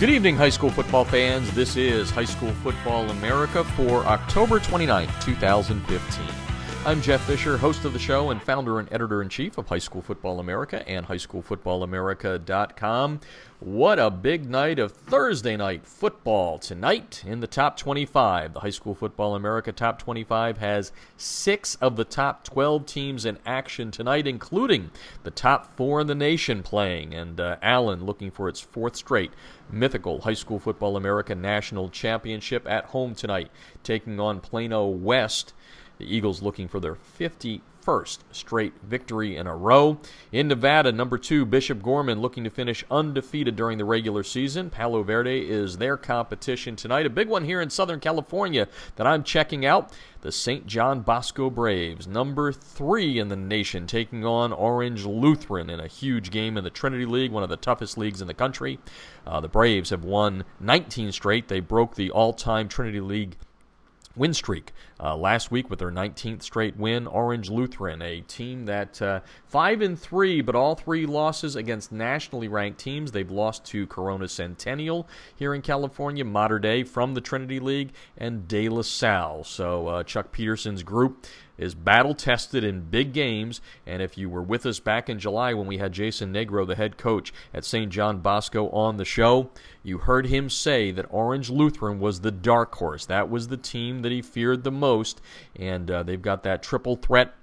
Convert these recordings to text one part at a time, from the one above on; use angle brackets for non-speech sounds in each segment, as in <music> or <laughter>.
Good evening, high school football fans. This is High School Football America for October 29th, 2015. I'm Jeff Fisher, host of the show and founder and editor in chief of High School Football America and highschoolfootballamerica.com. What a big night of Thursday night football tonight in the top 25. The High School Football America top 25 has six of the top 12 teams in action tonight, including the top four in the nation playing, and uh, Allen looking for its fourth straight mythical High School Football America National Championship at home tonight, taking on Plano West. The Eagles looking for their 51st straight victory in a row. In Nevada, number two, Bishop Gorman looking to finish undefeated during the regular season. Palo Verde is their competition tonight. A big one here in Southern California that I'm checking out. The St. John Bosco Braves, number three in the nation, taking on Orange Lutheran in a huge game in the Trinity League, one of the toughest leagues in the country. Uh, the Braves have won 19 straight. They broke the all time Trinity League win streak uh, last week with their 19th straight win. Orange Lutheran, a team that uh, five and three, but all three losses against nationally ranked teams. They've lost to Corona Centennial here in California, Mater Dei from the Trinity League, and De La Salle. So uh, Chuck Peterson's group is battle tested in big games. And if you were with us back in July when we had Jason Negro, the head coach at St. John Bosco, on the show, you heard him say that Orange Lutheran was the dark horse. That was the team that he feared the most. And uh, they've got that triple threat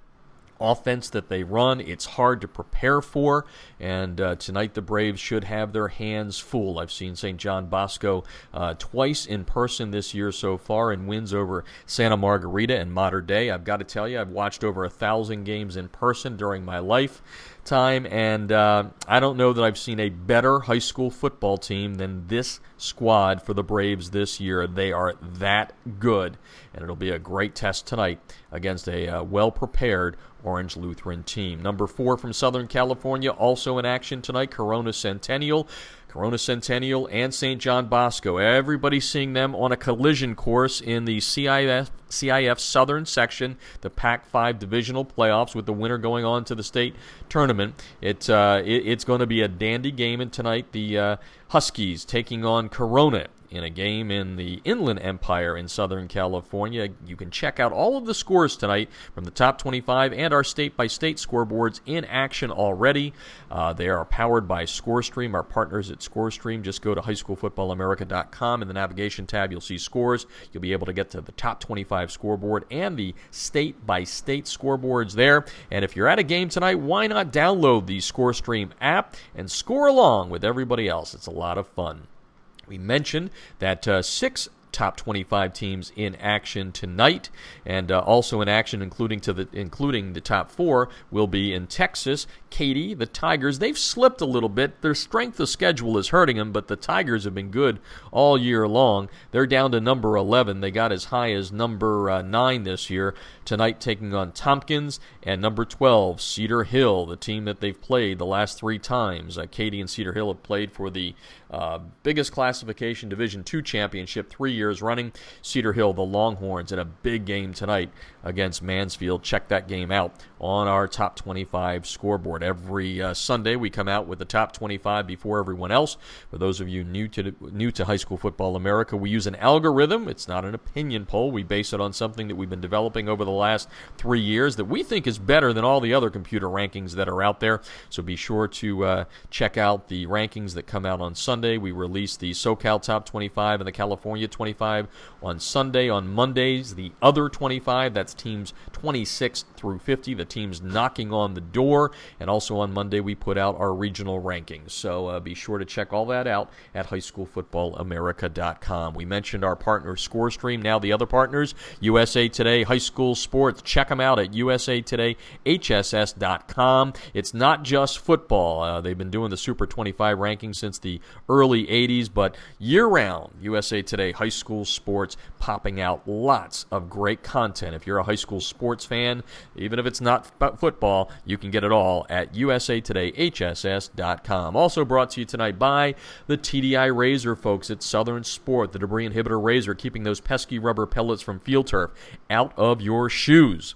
offense that they run. It's hard to prepare for, and uh, tonight the Braves should have their hands full. I've seen St. John Bosco uh, twice in person this year so far in wins over Santa Margarita and Mater Dei. I've got to tell you, I've watched over a thousand games in person during my life time, and uh, I don't know that I've seen a better high school football team than this squad for the Braves this year. They are that good, and it'll be a great test tonight against a uh, well prepared Orange Lutheran team. Number four from Southern California, also in action tonight, Corona Centennial. Corona Centennial and St. John Bosco. Everybody seeing them on a collision course in the CIF, CIF Southern section, the Pac 5 divisional playoffs, with the winner going on to the state tournament. It, uh, it it's going to be a dandy game and tonight. The uh, Huskies taking on Corona in a game in the Inland Empire in Southern California. You can check out all of the scores tonight from the top 25 and our state by state scoreboards in action already. Uh, they are powered by ScoreStream, our partners at ScoreStream. Just go to highschoolfootballamerica.com in the navigation tab. You'll see scores. You'll be able to get to the top 25 scoreboard and the state by state scoreboards there. And if you're at a game tonight, why not download the ScoreStream app and score along with everybody else? It's a lot of fun. We mentioned that uh, six top 25 teams in action tonight, and uh, also in action, including to the including the top four, will be in Texas. Katy, the Tigers, they've slipped a little bit. Their strength of schedule is hurting them, but the Tigers have been good all year long. They're down to number 11. They got as high as number uh, nine this year. Tonight, taking on Tompkins and number 12, Cedar Hill, the team that they've played the last three times. Uh, Katy and Cedar Hill have played for the uh, biggest classification Division two championship three years running. Cedar Hill, the Longhorns, in a big game tonight against Mansfield. Check that game out on our top 25 scoreboard. Every uh, Sunday, we come out with the top 25 before everyone else. For those of you new to new to high school football America, we use an algorithm. It's not an opinion poll. We base it on something that we've been developing over the last three years that we think is better than all the other computer rankings that are out there. So be sure to uh, check out the rankings that come out on Sunday. We release the SoCal Top 25 and the California 25 on Sunday. On Mondays, the other 25. That's teams 26 through 50. The teams knocking on the door. And also on Monday, we put out our regional rankings. So uh, be sure to check all that out at highschoolfootballamerica.com. We mentioned our partner ScoreStream. Now the other partners, USA Today High School Sports. Check them out at usatoday.hss.com. It's not just football. Uh, they've been doing the Super 25 rankings since the early 80s, but year round, USA Today High School Sports popping out lots of great content. If you're a high school sports fan, even if it's not football, you can get it all at usatodayhss.com. Also brought to you tonight by the TDI Razur folks at Southern Sport, the debris inhibitor razor, keeping those pesky rubber pellets from field turf out of your shoes.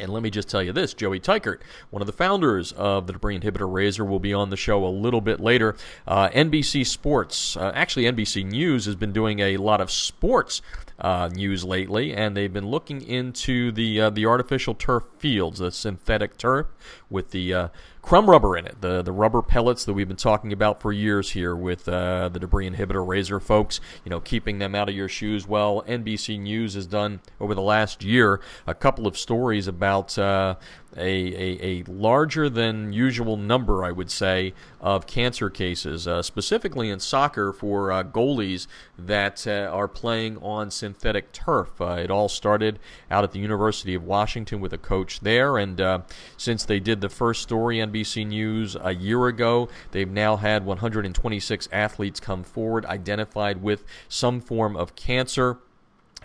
And let me just tell you this Joey Teichert, one of the founders of the debris inhibitor razor, will be on the show a little bit later. Uh, NBC Sports, uh, actually, NBC News has been doing a lot of sports uh, news lately, and they've been looking into the uh, the artificial turf fields, the synthetic turf with the uh, crumb rubber in it, the the rubber pellets that we've been talking about for years here with uh, the debris inhibitor razor folks. You know, keeping them out of your shoes. Well, NBC News has done over the last year a couple of stories about uh, a, a, a, larger than usual number, I would say, of cancer cases, uh, specifically in soccer for uh, goalies that uh, are playing on synthetic turf. Uh, it all started out at the University of Washington with a coach there, and uh, since they did the first story, NBC News, a year ago, they've now had 126 athletes come forward identified with some form of cancer.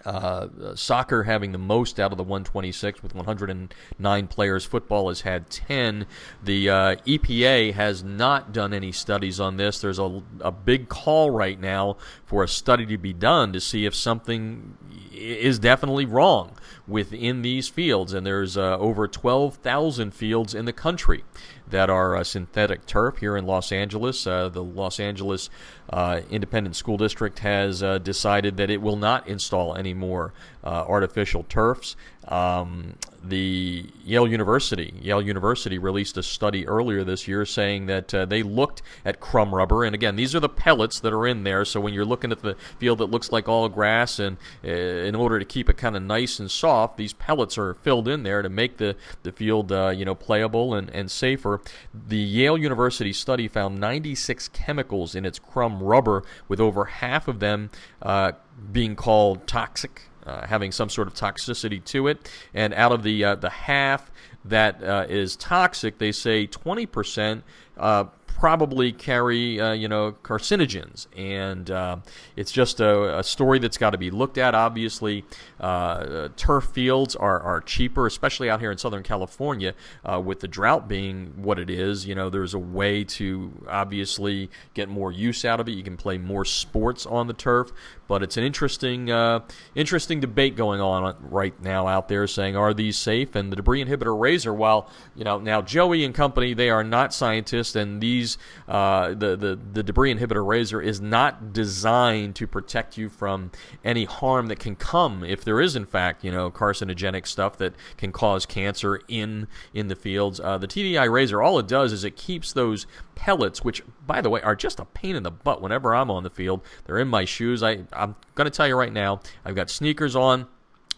Uh, soccer having the most out of the 126 with 109 players. Football has had 10. The uh, EPA has not done any studies on this. There's a, a big call right now for a study to be done to see if something is definitely wrong within these fields. And there's uh, over 12,000 fields in the country that are synthetic turf here in Los Angeles. Uh, the Los Angeles uh, Independent School District has uh, decided that it will not install any more artificial turfs. Um, the Yale University, Yale University released a study earlier this year saying that uh, they looked at crumb rubber, and again, these are the pellets that are in there. So when you're looking at the field that looks like all grass, and uh, in order to keep it kind of nice and soft, these pellets are filled in there to make the the field uh, you know playable and, and safer. The Yale University study found 96 chemicals in its crumb rubber, with over half of them uh, being called toxic uh, having some sort of toxicity to it. And out of the uh, the half that uh, is toxic, they say 20% uh, probably carry uh, you know carcinogens, and uh, it's just a, a story that's got to be looked at. Obviously, uh, turf fields are, are cheaper, especially out here in Southern California, uh, with the drought being what it is. You know, there's a way to obviously get more use out of it. You can play more sports on the turf, but it's an interesting uh, interesting debate going on right now out there, saying are these safe? And the debris inhibitor razor, while you know now Joey and company, they are not scientists, and these uh, the, the the debris inhibitor razor is not designed to protect you from any harm that can come if there is in fact you know carcinogenic stuff that can cause cancer in in the fields. Uh, the TDI Razur, all it does is it keeps those pellets, which by the way are just a pain in the butt whenever I'm on the field. They're in my shoes. I I'm going to tell you right now, I've got sneakers on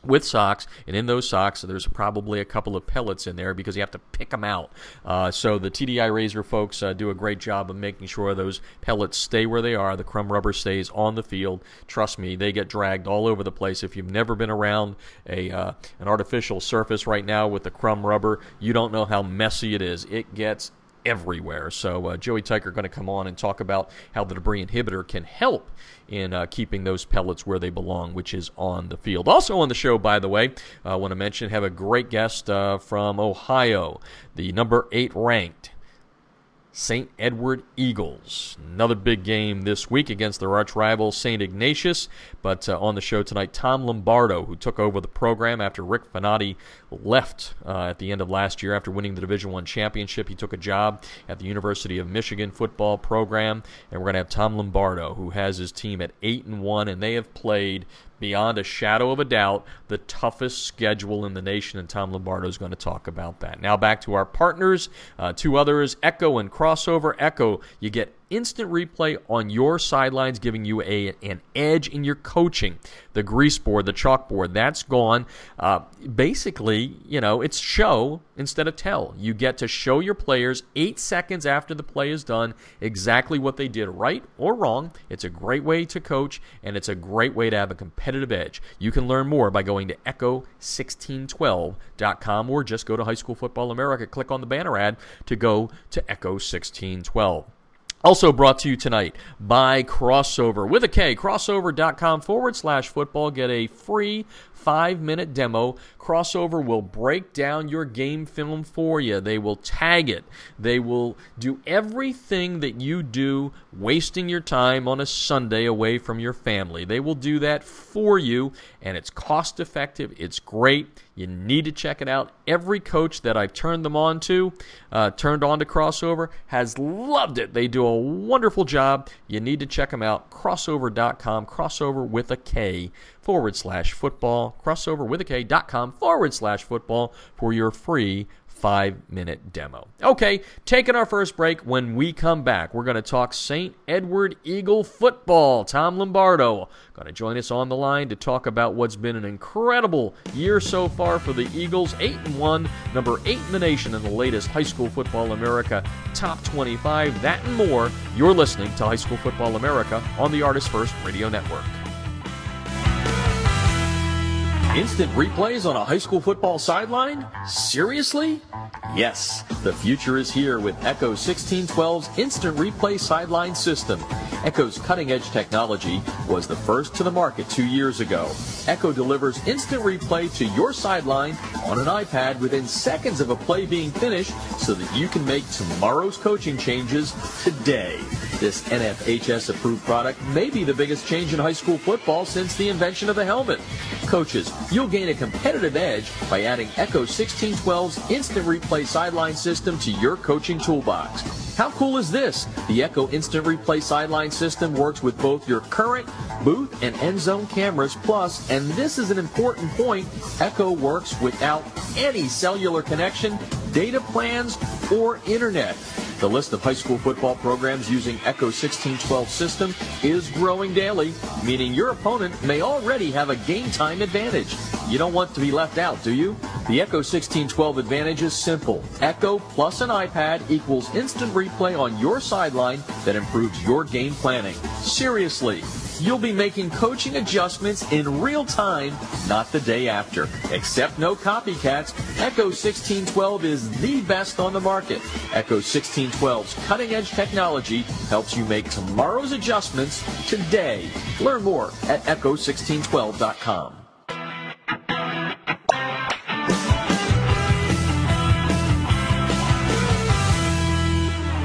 with socks, and in those socks, there's probably a couple of pellets in there because you have to pick them out. Uh, so the TDI Razur folks uh, do a great job of making sure those pellets stay where they are. The crumb rubber stays on the field. Trust me, they get dragged all over the place. If you've never been around a uh, an artificial surface right now with the crumb rubber, you don't know how messy it is. It gets everywhere. So uh, Joey Teichert going to come on and talk about how the debris inhibitor can help in uh, keeping those pellets where they belong, which is on the field. Also on the show, by the way, I want to mention have a great guest uh, from Ohio, the number eight ranked St. Edward Eagles. Another big game this week against their arch rival, St. Ignatius. But uh, on the show tonight, Tom Lombardo, who took over the program after Rick Finotti left uh, at the end of last year after winning the Division One championship. He took a job at the University of Michigan football program, and we're going to have Tom Lombardo, who has his team at eight and one, and they have played beyond a shadow of a doubt, the toughest schedule in the nation, and Tom Lombardo is going to talk about that. Now back to our partners, uh, two others, Echo and Crossover. Echo, you get instant replay on your sidelines, giving you a, an edge in your coaching. The grease board, the chalkboard, that's gone. Uh, basically, you know, it's show instead of tell. You get to show your players eight seconds after the play is done exactly what they did right or wrong. It's a great way to coach, and it's a great way to have a competitive edge. You can learn more by going to echo1612.com or just go to High School Football America, click on the banner ad to go to Echo 1612. Also brought to you tonight by Crossover with a K, krossover.com forward slash football. Get a free five minute demo. Krossover will break down your game film for you. They will tag it. They will do everything that you do wasting your time on a Sunday away from your family. They will do that for you, and it's cost effective. It's great. You need to check it out. Every coach that I've turned them on to, uh, turned on to Krossover, has loved it. They do a wonderful job. You need to check them out. Krossover.com, crossover with a K forward slash football, crossover with a K.com forward slash football for your free five minute demo. Okay, taking our first break. When we come back, we're going to talk St. Edward Eagle football. Tom Lombardo going to join us on the line to talk about what's been an incredible year so far for the Eagles. 8 and 1, number 8 in the nation in the latest High School Football America Top 25. That and more. You're listening to High School Football America on the Artist First Radio Network. Instant replays on a high school football sideline? Seriously? Yes, the future is here with Echo 1612's instant replay sideline system. Echo's cutting edge technology was the first to the market two years ago. Echo delivers instant replay to your sideline on an iPad within seconds of a play being finished so that you can make tomorrow's coaching changes today. This NFHS approved product may be the biggest change in high school football since the invention of the helmet. Coaches, you'll gain a competitive edge by adding Echo 1612's instant replay sideline system to your coaching toolbox. How cool is this? The Echo Instant Replay Sideline System works with both your current booth and end zone cameras. Plus, and this is an important point, Echo works without any cellular connection, data plans, or internet. The list of high school football programs using Echo 1612 system is growing daily, meaning your opponent may already have a game time advantage. You don't want to be left out, do you? The Echo 1612 advantage is simple. Echo plus an iPad equals instant replay on your sideline that improves your game planning. Seriously, You'll be making coaching adjustments in real time, not the day after. Except no copycats, Echo 1612 is the best on the market. Echo 1612's cutting edge technology helps you make tomorrow's adjustments today. Learn more at echo1612.com.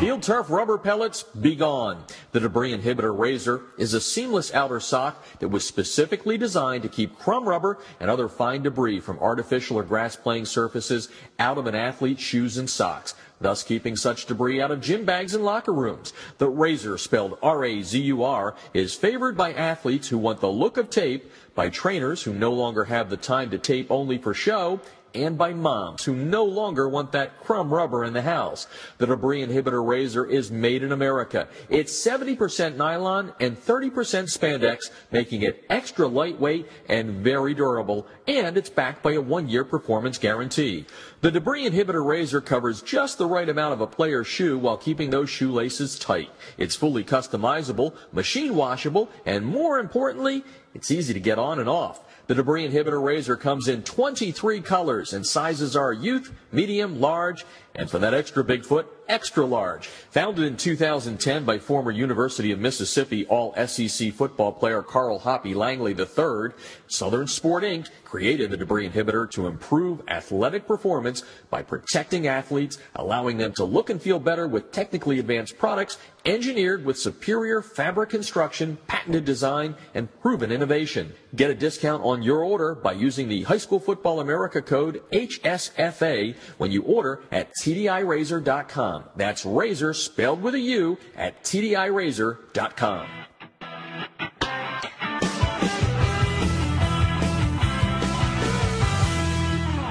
Field turf rubber pellets, be gone. The debris inhibitor razor is a seamless outer sock that was specifically designed to keep crumb rubber and other fine debris from artificial or grass playing surfaces out of an athlete's shoes and socks, thus keeping such debris out of gym bags and locker rooms. The razor, spelled R-A-Z-U-R, is favored by athletes who want the look of tape, by trainers who no longer have the time to tape only for show, and by moms who no longer want that crumb rubber in the house. The debris inhibitor razor is made in America. It's 70% nylon and 30% spandex, making it extra lightweight and very durable, and it's backed by a one-year performance guarantee. The debris inhibitor razor covers just the right amount of a player's shoe while keeping those shoelaces tight. It's fully customizable, machine washable, and more importantly, it's easy to get on and off. The debris inhibitor razor comes in 23 colors and sizes are youth, medium, large, and for that extra Bigfoot, extra large. Founded in 2010 by former University of Mississippi All SEC football player Carl Hoppy Langley III, Southern Sport Inc. created the debris inhibitor to improve athletic performance by protecting athletes, allowing them to look and feel better with technically advanced products engineered with superior fabric construction, patented design, and proven innovation. Get a discount on your order by using the High School Football America code HSFA when you order at TDIRazur.com. That's razor spelled with a U at TDIRazur.com.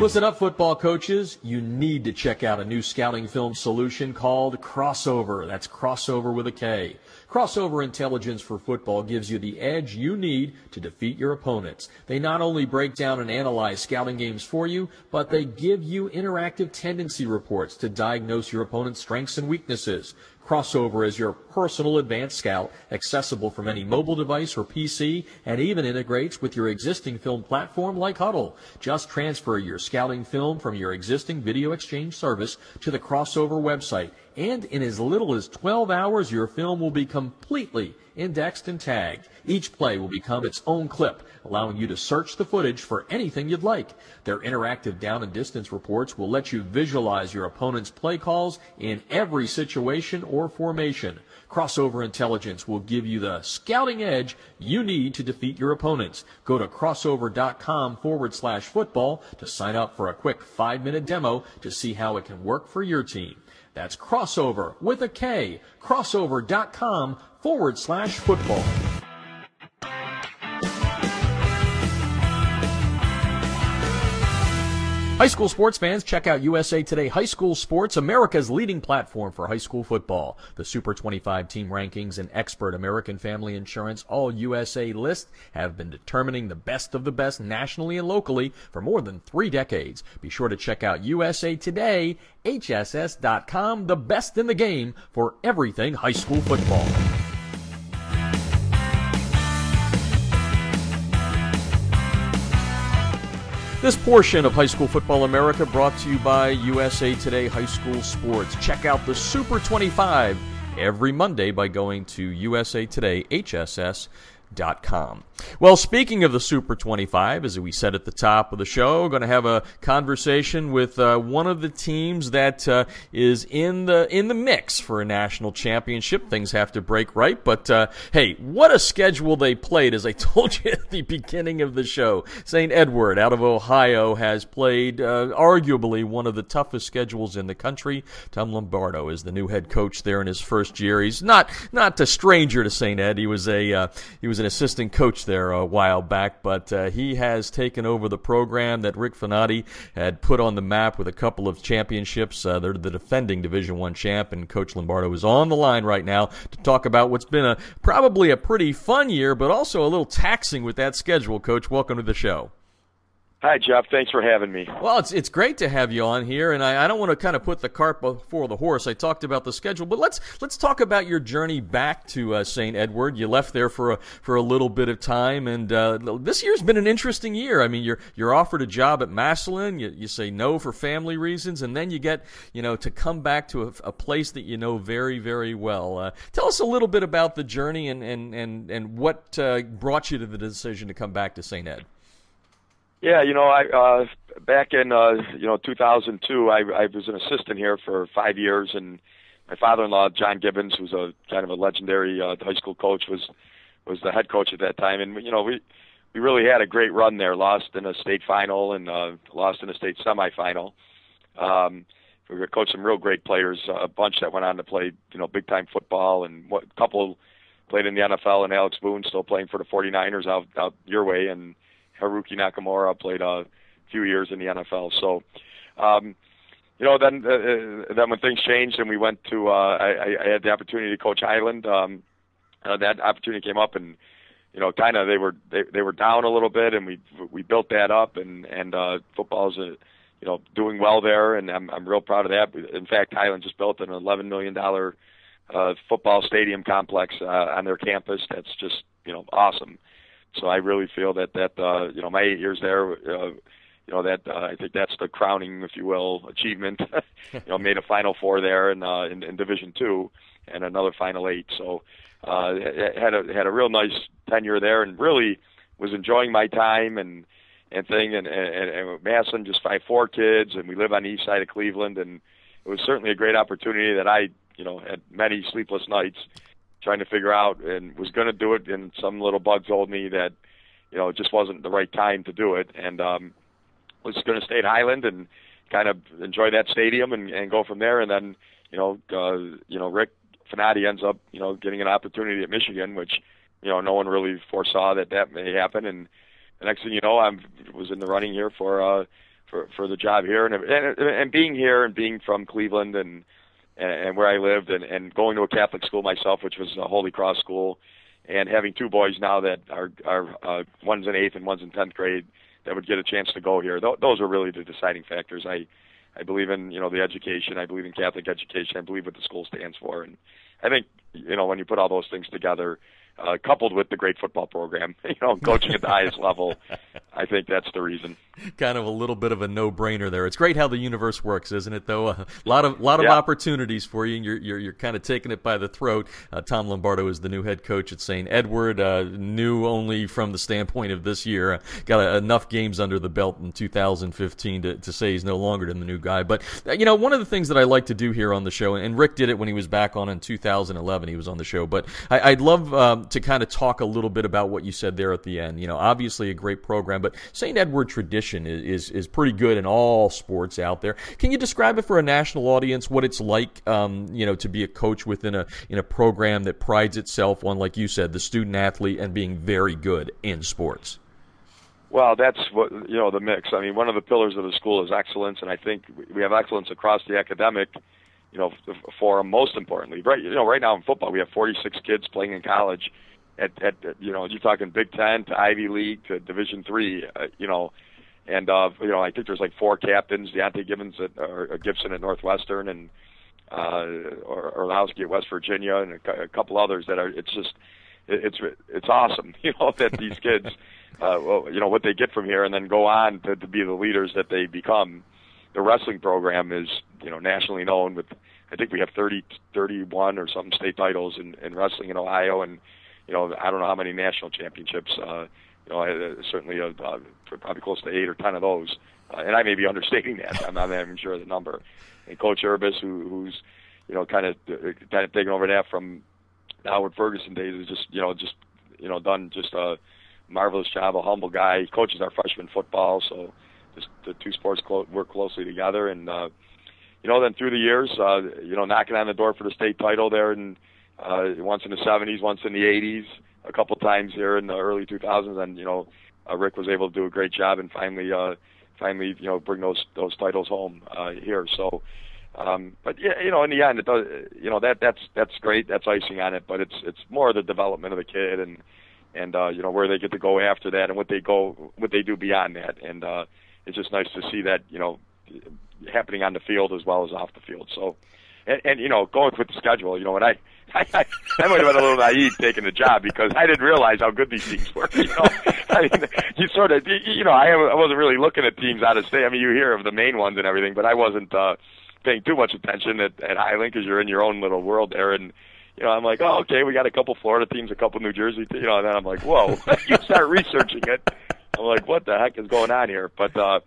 Listen up, football coaches. You need to check out a new scouting film solution called Krossover. That's crossover with a K. Krossover Intelligence for Football gives you the edge you need to defeat your opponents. They not only break down and analyze scouting games for you, but they give you interactive tendency reports to diagnose your opponent's strengths and weaknesses. Krossover is your personal advanced scout, accessible from any mobile device or PC, and even integrates with your existing film platform like Huddle. Just transfer your scouting film from your existing video exchange service to the Krossover website and in as little as 12 hours, your film will be completely indexed and tagged. Each play will become its own clip, allowing you to search the footage for anything you'd like. Their interactive down and distance reports will let you visualize your opponent's play calls in every situation or formation. Krossover Intelligence will give you the scouting edge you need to defeat your opponents. Go to krossover.com forward slash football to sign up for a quick five minute demo to see how it can work for your team. That's crossover with a K, krossover.com forward slash football. High school sports fans, check out USA Today High School Sports, America's leading platform for high school football. The Super 25 team rankings and expert American Family Insurance All USA list have been determining the best of the best nationally and locally for more than three decades. Be sure to check out USA Today, HSS.com, the best in the game for everything high school football. This portion of High School Football America brought to you by USA Today High School Sports. Check out the Super 25 every Monday by going to USA Today Com. Well, speaking of the Super 25, as we said at the top of the show, going to have a conversation with uh, one of the teams that uh, is in the in the mix for a national championship. Things have to break right, but uh, hey, what a schedule they played! As I <laughs> told you at the beginning of the show, St. Edward out of Ohio has played uh, arguably one of the toughest schedules in the country. Tom Lombardo is the new head coach there in his first year. He's not not a stranger to St. Ed. He was a uh, he was an assistant coach there a while back, but uh, he has taken over the program that Rick Finotti had put on the map with a couple of championships. Uh, they're the defending Division One champ, and Coach Lombardo is on the line right now to talk about what's been a probably a pretty fun year, but also a little taxing with that schedule. Coach, welcome to the show. Hi, Jeff. Thanks for having me. Well, it's it's great to have you on here, and I, I don't want to kind of put the cart before the horse. I talked about the schedule, but let's let's talk about your journey back to uh, St. Edward. You left there for a for a little bit of time, and uh, this year's been an interesting year. I mean, you're you're offered a job at Massillon, you, you say no for family reasons, and then you get you know to come back to a, a place that you know very very well. Uh, tell us a little bit about the journey and and and and what uh, brought you to the decision to come back to St. Ed. Yeah, you know, I uh, back in uh, you know 2002, I, I was an assistant here for five years, and my father-in-law John Gibbons, who's a kind of a legendary uh, high school coach, was was the head coach at that time, and you know we we really had a great run there. Lost in a state final and uh, lost in a state semifinal. Um, we coached some real great players, a bunch that went on to play you know big time football, and what couple played in the NFL, and Alex Boone still playing for the 49ers out out your way, and Haruki Nakamura played a few years in the NFL. So, um, you know, then uh, uh, then when things changed and we went to, uh, I, I had the opportunity to coach Highland. Um, uh, that opportunity came up, and you know, kind of they were they, they were down a little bit, and we we built that up, and and uh, football's a, you know doing well there, and I'm I'm real proud of that. In fact, Highland just built an 11 million dollar uh, football stadium complex uh, on their campus. That's just you know awesome. So I really feel that that uh, you know my eight years there, uh, you know that uh, I think that's the crowning, if you will, achievement. <laughs> you know, made a Final Four there in, uh, in in Division Two, and another Final Eight. So uh, had a had a real nice tenure there, and really was enjoying my time and and thing. And and, and Massillon just five four kids, and we live on the east side of Cleveland, and it was certainly a great opportunity that I you know had many sleepless nights trying to figure out and was going to do it. And some little bug told me that you know it just wasn't the right time to do it. And um was going to stay at Highland and kind of enjoy that stadium and, and go from there. And then you know uh, you know Rick Finotti ends up you know getting an opportunity at Michigan which you know no one really foresaw that that may happen. And the next thing you know I'm was in the running here for uh for for the job here. And and, and being here and being from Cleveland and and, and where I lived, and, and going to a Catholic school myself, which was a Holy Cross school, and having two boys now that are are uh, one's in eighth and one's in tenth grade that would get a chance to go here. Th- those are really the deciding factors. I I believe in you know the education. I believe in Catholic education. I believe what the school stands for, and I think you know when you put all those things together, uh, coupled with the great football program, <laughs> you know, coaching at the highest level. I think that's the reason. Kind of a little bit of a no-brainer there. It's great how the universe works, isn't it? Though <laughs> a lot of lot of yeah. opportunities for you, and you're, you're you're kind of taking it by the throat. Uh, Tom Lombardo is the new head coach at St. Edward. Uh, new only from the standpoint of this year. got enough games under the belt in 2015 to, to say he's no longer the new guy. But uh, you know, one of the things that I like to do here on the show, and Rick did it when he was back on in 2011. He was on the show, but I, would love um, to kind of talk a little bit about what you said there at the end. You know, obviously a great program, but St. Edward tradition is, is, is pretty good in all sports out there. Can you describe it for a national audience what it's like, um, you know, to be a coach within a in a program that prides itself on, like you said, the student athlete and being very good in sports? Well, that's what you know the mix. I mean, one of the pillars of the school is excellence, and I think we have excellence across the academic, you know, forum. Most importantly, right? You know, right now in football, we have 46 kids playing in college at, at you know you're talking Big Ten to Ivy League to Division Three, uh, you know, and uh, you know I think there's like four captains: Deontay Gibbons at or, Gibson at Northwestern and uh, or Orlowski at West Virginia, and a, a couple others that are. It's just it, it's it's awesome, <laughs> you know, that these kids, uh, well, you know, what they get from here, and then go on to, to be the leaders that they become. The wrestling program is you know nationally known with. I think we have 30, 31 or some state titles in, in wrestling in Ohio, and you know, I don't know how many national championships. Uh, you know, uh, certainly uh, uh, probably close to eight or ten of those. Uh, and I may be <laughs> understating that. I'm not even sure of the number. And Coach Urbas, who, who's you know kind of kind of taken over that from Howard Ferguson days, is just you know just you know done just a marvelous job. A humble guy. He coaches our freshman football, so just the two sports clo- work closely together. And uh, you know, then through the years, uh, you know, knocking on the door for the state title there and uh, once in the 70s, once in the 80s, a couple times here in the early 2000s, and you know, uh, Rick was able to do a great job and finally, uh, finally, you know, bring those those titles home uh, here. So, um, but yeah, you know, in the end, it does, you know, that that's that's great. That's icing on it, but it's it's more the development of the kid and and uh, you know where they get to go after that and what they go what they do beyond that, and uh, it's just nice to see that you know happening on the field as well as off the field. So, and, and you know, going with the schedule, you know, when I <laughs> I, I, I might have been a little naive taking the job because I didn't realize how good these teams were. <laughs> You know, I mean, you sort of, you know, I, I wasn't really looking at teams out of state. I mean, you hear of the main ones and everything, but I wasn't uh, paying too much attention at, at Highland because you're in your own little world there. And you know, I'm like, oh, okay, we got a couple Florida teams, a couple New Jersey, teams, you know, and then I'm like, whoa, <laughs> you start researching it. I'm like, what the heck is going on here? But uh,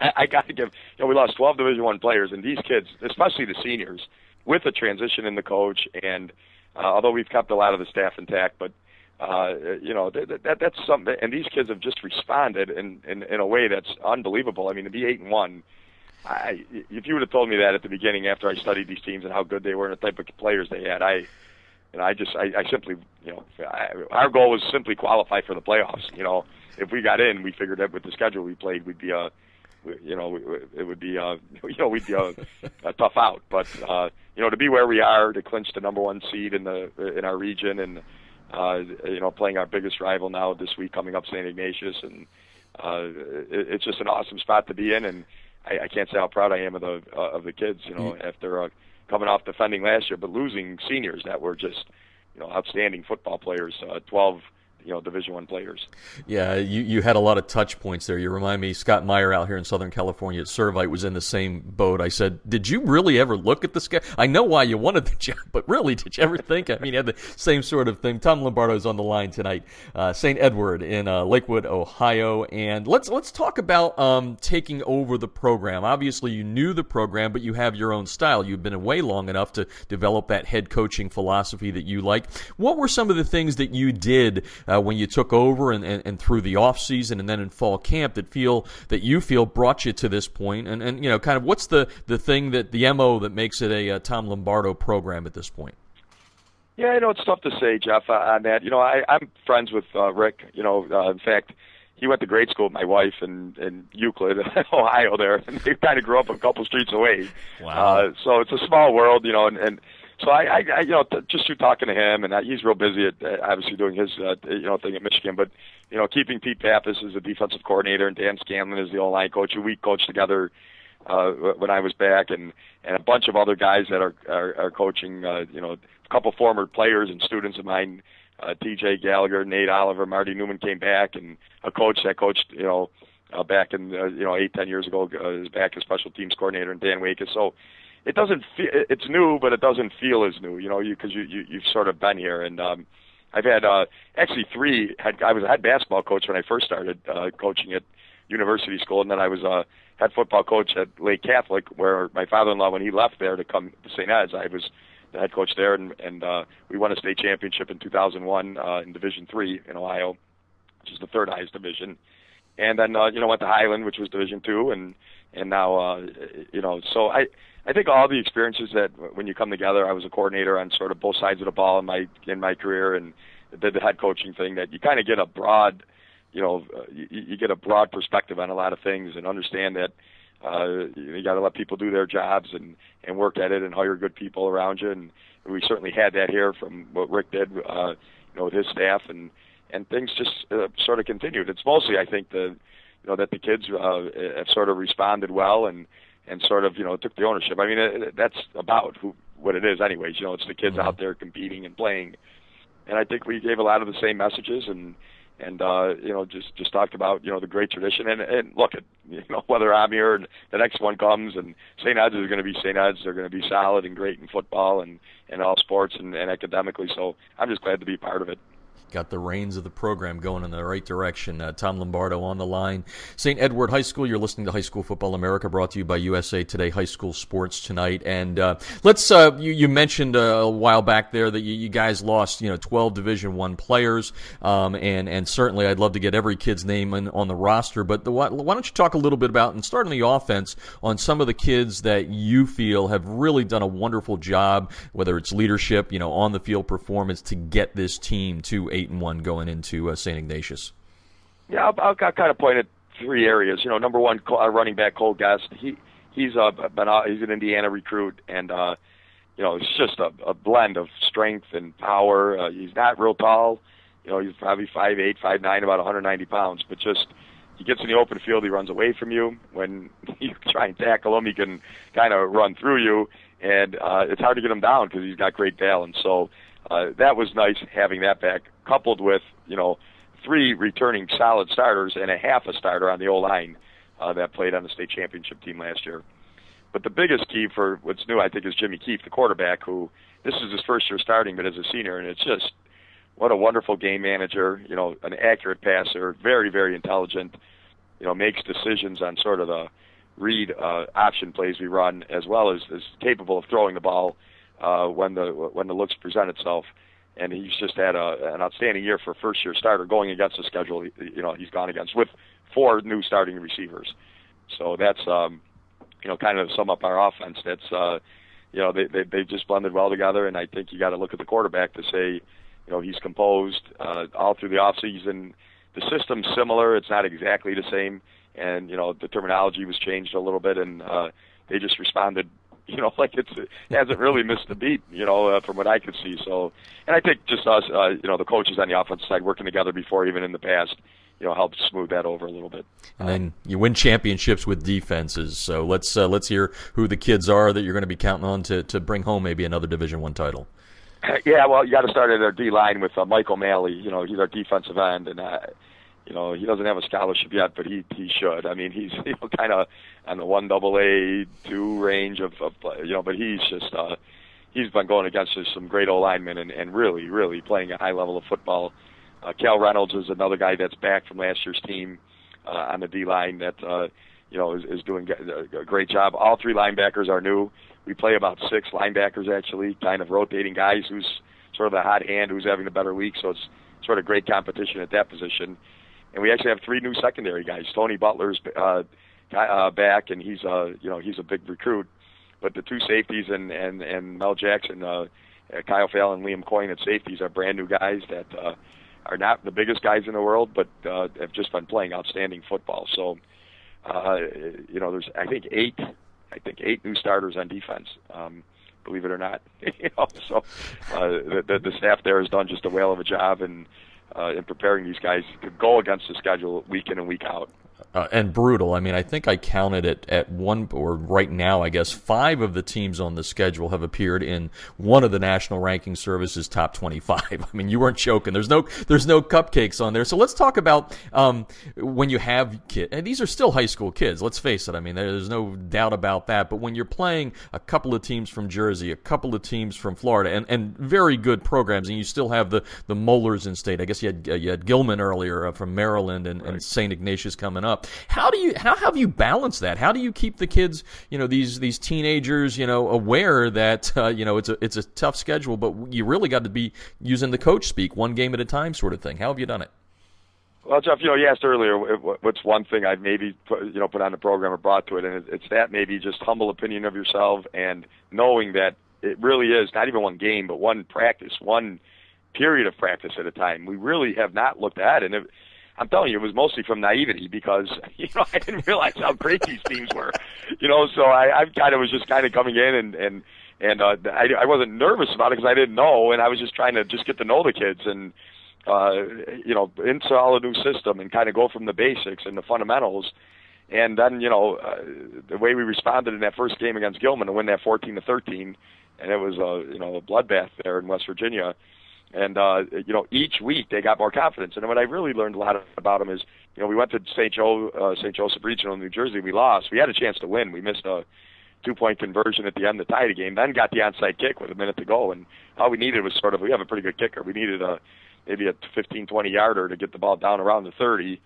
I, I got to give, you know, we lost 12 Division One players, and these kids, especially the seniors with a transition in the coach, and uh, although we've kept a lot of the staff intact, but uh, you know that, that that's something. And these kids have just responded in, in in a way that's unbelievable. I mean, to be eight and one. I, if you would have told me that at the beginning after I studied these teams and how good they were and the type of players they had, I, and I just, I, I simply, you know, I, our goal was simply qualify for the playoffs. You know, if we got in, we figured that with the schedule we played, we'd be a, you know, it would be, uh, <laughs> you know, we'd be a, a tough out. But uh, you know, to be where we are, to clinch the number one seed in the in our region, and uh, you know, playing our biggest rival now this week, coming up St. Ignatius, and uh, it, it's just an awesome spot to be in, and I, I can't say how proud I am of the uh, of the kids. You know, mm-hmm. after uh, coming off defending last year, but losing seniors that were just you know outstanding football players, uh, 12 you know Division One players. Yeah, you, you had a lot of touch points there. You remind me, Scott Meyer out here in Southern California at Servite was in the same boat. I said, "Did you really ever look at the schedule? I know why you wanted the job, but really, did you ever think? I mean, you had the same sort of thing." Tom Lombardo's on the line tonight, uh, St. Edward in uh, Lakewood, Ohio, and let's let's talk about um, taking over the program. Obviously, you knew the program, but you have your own style. You've been away long enough to develop that head coaching philosophy that you like. What were some of the things that you did uh, when you took over and, and, and through the off season and then in fall camp that feel that you feel brought you to this point and, and you know kind of what's the the thing that the mo that makes it a, a Tom Lombardo program at this point? Yeah, I know it's tough to say, Jeff, uh, on that. You know, I, I'm friends with uh, Rick. You know, uh, in fact, he went to grade school with my wife in in Euclid, <laughs> Ohio. There, <laughs> and they kind of grew up a couple streets away. Wow. Uh, so it's a small world, you know, and, and so I, I, I you know, t- just through talking to him, and uh, he's real busy at uh, obviously doing his, uh, you know, thing at Michigan. But you know, keeping Pete Pappas as the defensive coordinator and Dan Scanlon as the O line coach, who we coached together uh, when I was back, and and a bunch of other guys that are are, are coaching. Uh, you know, a couple former players and students of mine uh, T.J. Gallagher, Nate Oliver, Marty Newman came back, and a coach that coached, you know, uh, back in uh, you know eight ten years ago uh, is back as special teams coordinator, and Dan Wakes. So it doesn't feel it's new, but it doesn't feel as new, you know, because you, you you've sort of been here, and um, I've had uh, actually three. Had I was a head basketball coach when I first started uh, coaching at university school, and then I was a head football coach at Lake Catholic, where my father-in-law, when he left there to come to St. Ed's, I was the head coach there, and, and uh, we won a state championship in 2001 uh, in Division Three in Ohio, which is the third highest division. And then uh, you know went to Highland, which was Division Two, and and now uh, you know so I I think all the experiences that when you come together, I was a coordinator on sort of both sides of the ball in my in my career, and did the head coaching thing. That you kind of get a broad, you know, you, you get a broad perspective on a lot of things, and understand that uh, you got to let people do their jobs and and work at it, and hire good people around you. And we certainly had that here from what Rick did, uh, you know, with his staff, and and things just uh, sort of continued. It's mostly, I think, the you know that the kids uh, have sort of responded well and and sort of you know took the ownership. I mean, it, that's about who what it is, anyways. You know, it's the kids mm-hmm. out there competing and playing, and I think we gave a lot of the same messages and and uh, you know just just talked about you know the great tradition and and look at you know <laughs> whether I'm here and the next one comes and St. Ed's is going to be St. Ed's. They're going to be solid and great in football and and all sports and, and academically. So I'm just glad to be part of it got the reins of the program going in the right direction. Uh, Tom Lombardo on the line. St. Edward High School, you're listening to High School Football America, brought to you by USA Today High School Sports tonight. And uh, let's, uh, you, you, mentioned uh, a while back there that you, you, guys lost, you know, 12 Division One players. Um, and, and certainly I'd love to get every kid's name in, on the roster. But the, why, why don't you talk a little bit about, and start on the offense, on some of the kids that you feel have really done a wonderful job, whether it's leadership, you know, on the field performance to get this team to eight and one going into uh, St. Ignatius? Yeah, I'll, I'll, I'll kind of point at three areas. You know, number one, uh, running back Cole Gest. He he's uh, been uh, he's an Indiana recruit, and uh, you know, it's just a, a blend of strength and power. Uh, he's not real tall. You know, he's probably five eight, five nine, about 190 pounds, but just he gets in the open field, he runs away from you. When <laughs> you try and tackle him, he can kind of run through you, and uh, it's hard to get him down because he's got great balance. So uh, that was nice having that back, coupled with you know three returning solid starters and a half a starter on the O line uh, that played on the state championship team last year. But the biggest key for what's new, I think, is Jimmy Keefe, the quarterback, who this is his first year starting, but as a senior, and it's just what a wonderful game manager. You know, an accurate passer, very very intelligent. You know, makes decisions on sort of the read uh, option plays we run, as well as is capable of throwing the ball uh, when the when the looks present itself. And he's just had a, an outstanding year for a first year starter going against the schedule. You know, he's gone against with four new starting receivers. So that's um, you know kind of sum up our offense. That's uh, you know they they they just blended well together, and I think you got to look at the quarterback to say, you know, he's composed uh, all through the off season. The system's similar; it's not exactly the same, and you know the terminology was changed a little bit, and uh, they just responded <laughs> you know, like it's it hasn't really missed a beat, you know, uh, from what I could see. So, and I think just us, uh, you know, the coaches on the offensive side working together before, even in the past, you know, helped smooth that over a little bit. And then you win championships with defenses. So let's uh, let's hear who the kids are that you're going to be counting on to to bring home maybe another Division One title. <laughs> Yeah, well, you got to start at our D line with uh, Michael Malley. You know, he's our defensive end, and uh, you know, he doesn't have a scholarship yet, but he he should. I mean, he's <laughs> you know, kind of on the one double A two range of, of you know, but he's just uh, he's been going against some great old linemen and, and really really playing a high level of football. Uh, Cal Reynolds is another guy that's back from last year's team uh, on the D line that uh, you know is, is doing a great job. All three linebackers are new. We play about six linebackers actually, kind of rotating guys who's sort of the hot hand who's having the better week. So it's sort of great competition at that position and we actually have three new secondary guys. Tony Butler's uh, uh, back, and he's uh, you know he's a big recruit. But the two safeties and and and Mel Jackson, uh, uh Kyle Fallon, and Liam Coyne at safeties are brand new guys that uh, are not the biggest guys in the world, but uh, have just been playing outstanding football. So uh, you know, there's I think eight, I think eight new starters on defense. Um, believe it or not, <laughs> you know, so uh, the, the the staff there has done just a whale of a job, and uh, in preparing these guys to go against the schedule week in and week out. Uh, and brutal. I mean, I think I counted it at one or right now, I guess five of the teams on the schedule have appeared in one of the national ranking services top 25. <laughs> I mean, you weren't joking. There's no there's no cupcakes on there. So let's talk about um, when you have kids, and these are still high school kids. Let's face it. I mean, there's no doubt about that. But when you're playing a couple of teams from Jersey, a couple of teams from Florida, and, and very good programs, and you still have the the Moellers in state. I guess you had uh, you had Gilman earlier uh, from Maryland, and, right. and St. Ignatius coming up. How do you how have you balanced that? How do you keep the kids, you know, these these teenagers, you know, aware that uh, you know it's a it's a tough schedule, but you really got to be using the coach speak, one game at a time, sort of thing. How have you done it? Well, Jeff, you know, you asked earlier what's one thing I've maybe put, you know put on the program or brought to it, and it's that maybe just humble opinion of yourself and knowing that it really is not even one game, but one practice, one period of practice at a time. We really have not looked at, and it, I'm telling you, it was mostly from naivety because <laughs> you know I didn't realize how great these teams were. You know, so I, I kind of was just kind of coming in and and and uh, I, I wasn't nervous about it because I didn't know, and I was just trying to just get to know the kids and uh, you know install a new system and kind of go from the basics and the fundamentals. And then you know uh, the way we responded in that first game against Gilman to win that 14 to 13, and it was a you know a bloodbath there in West Virginia and uh, you know, each week they got more confidence. And what I really learned a lot about them is, you know, we went to St. Joe, uh, St. Joseph Regional in New Jersey. We lost. We had a chance to win. We missed a two-point conversion at the end to tie the game. Then got the onside kick with a minute to go, and all we needed was sort of we have a pretty good kicker. We needed a maybe a 15, 20 yarder to get the ball down around the 30,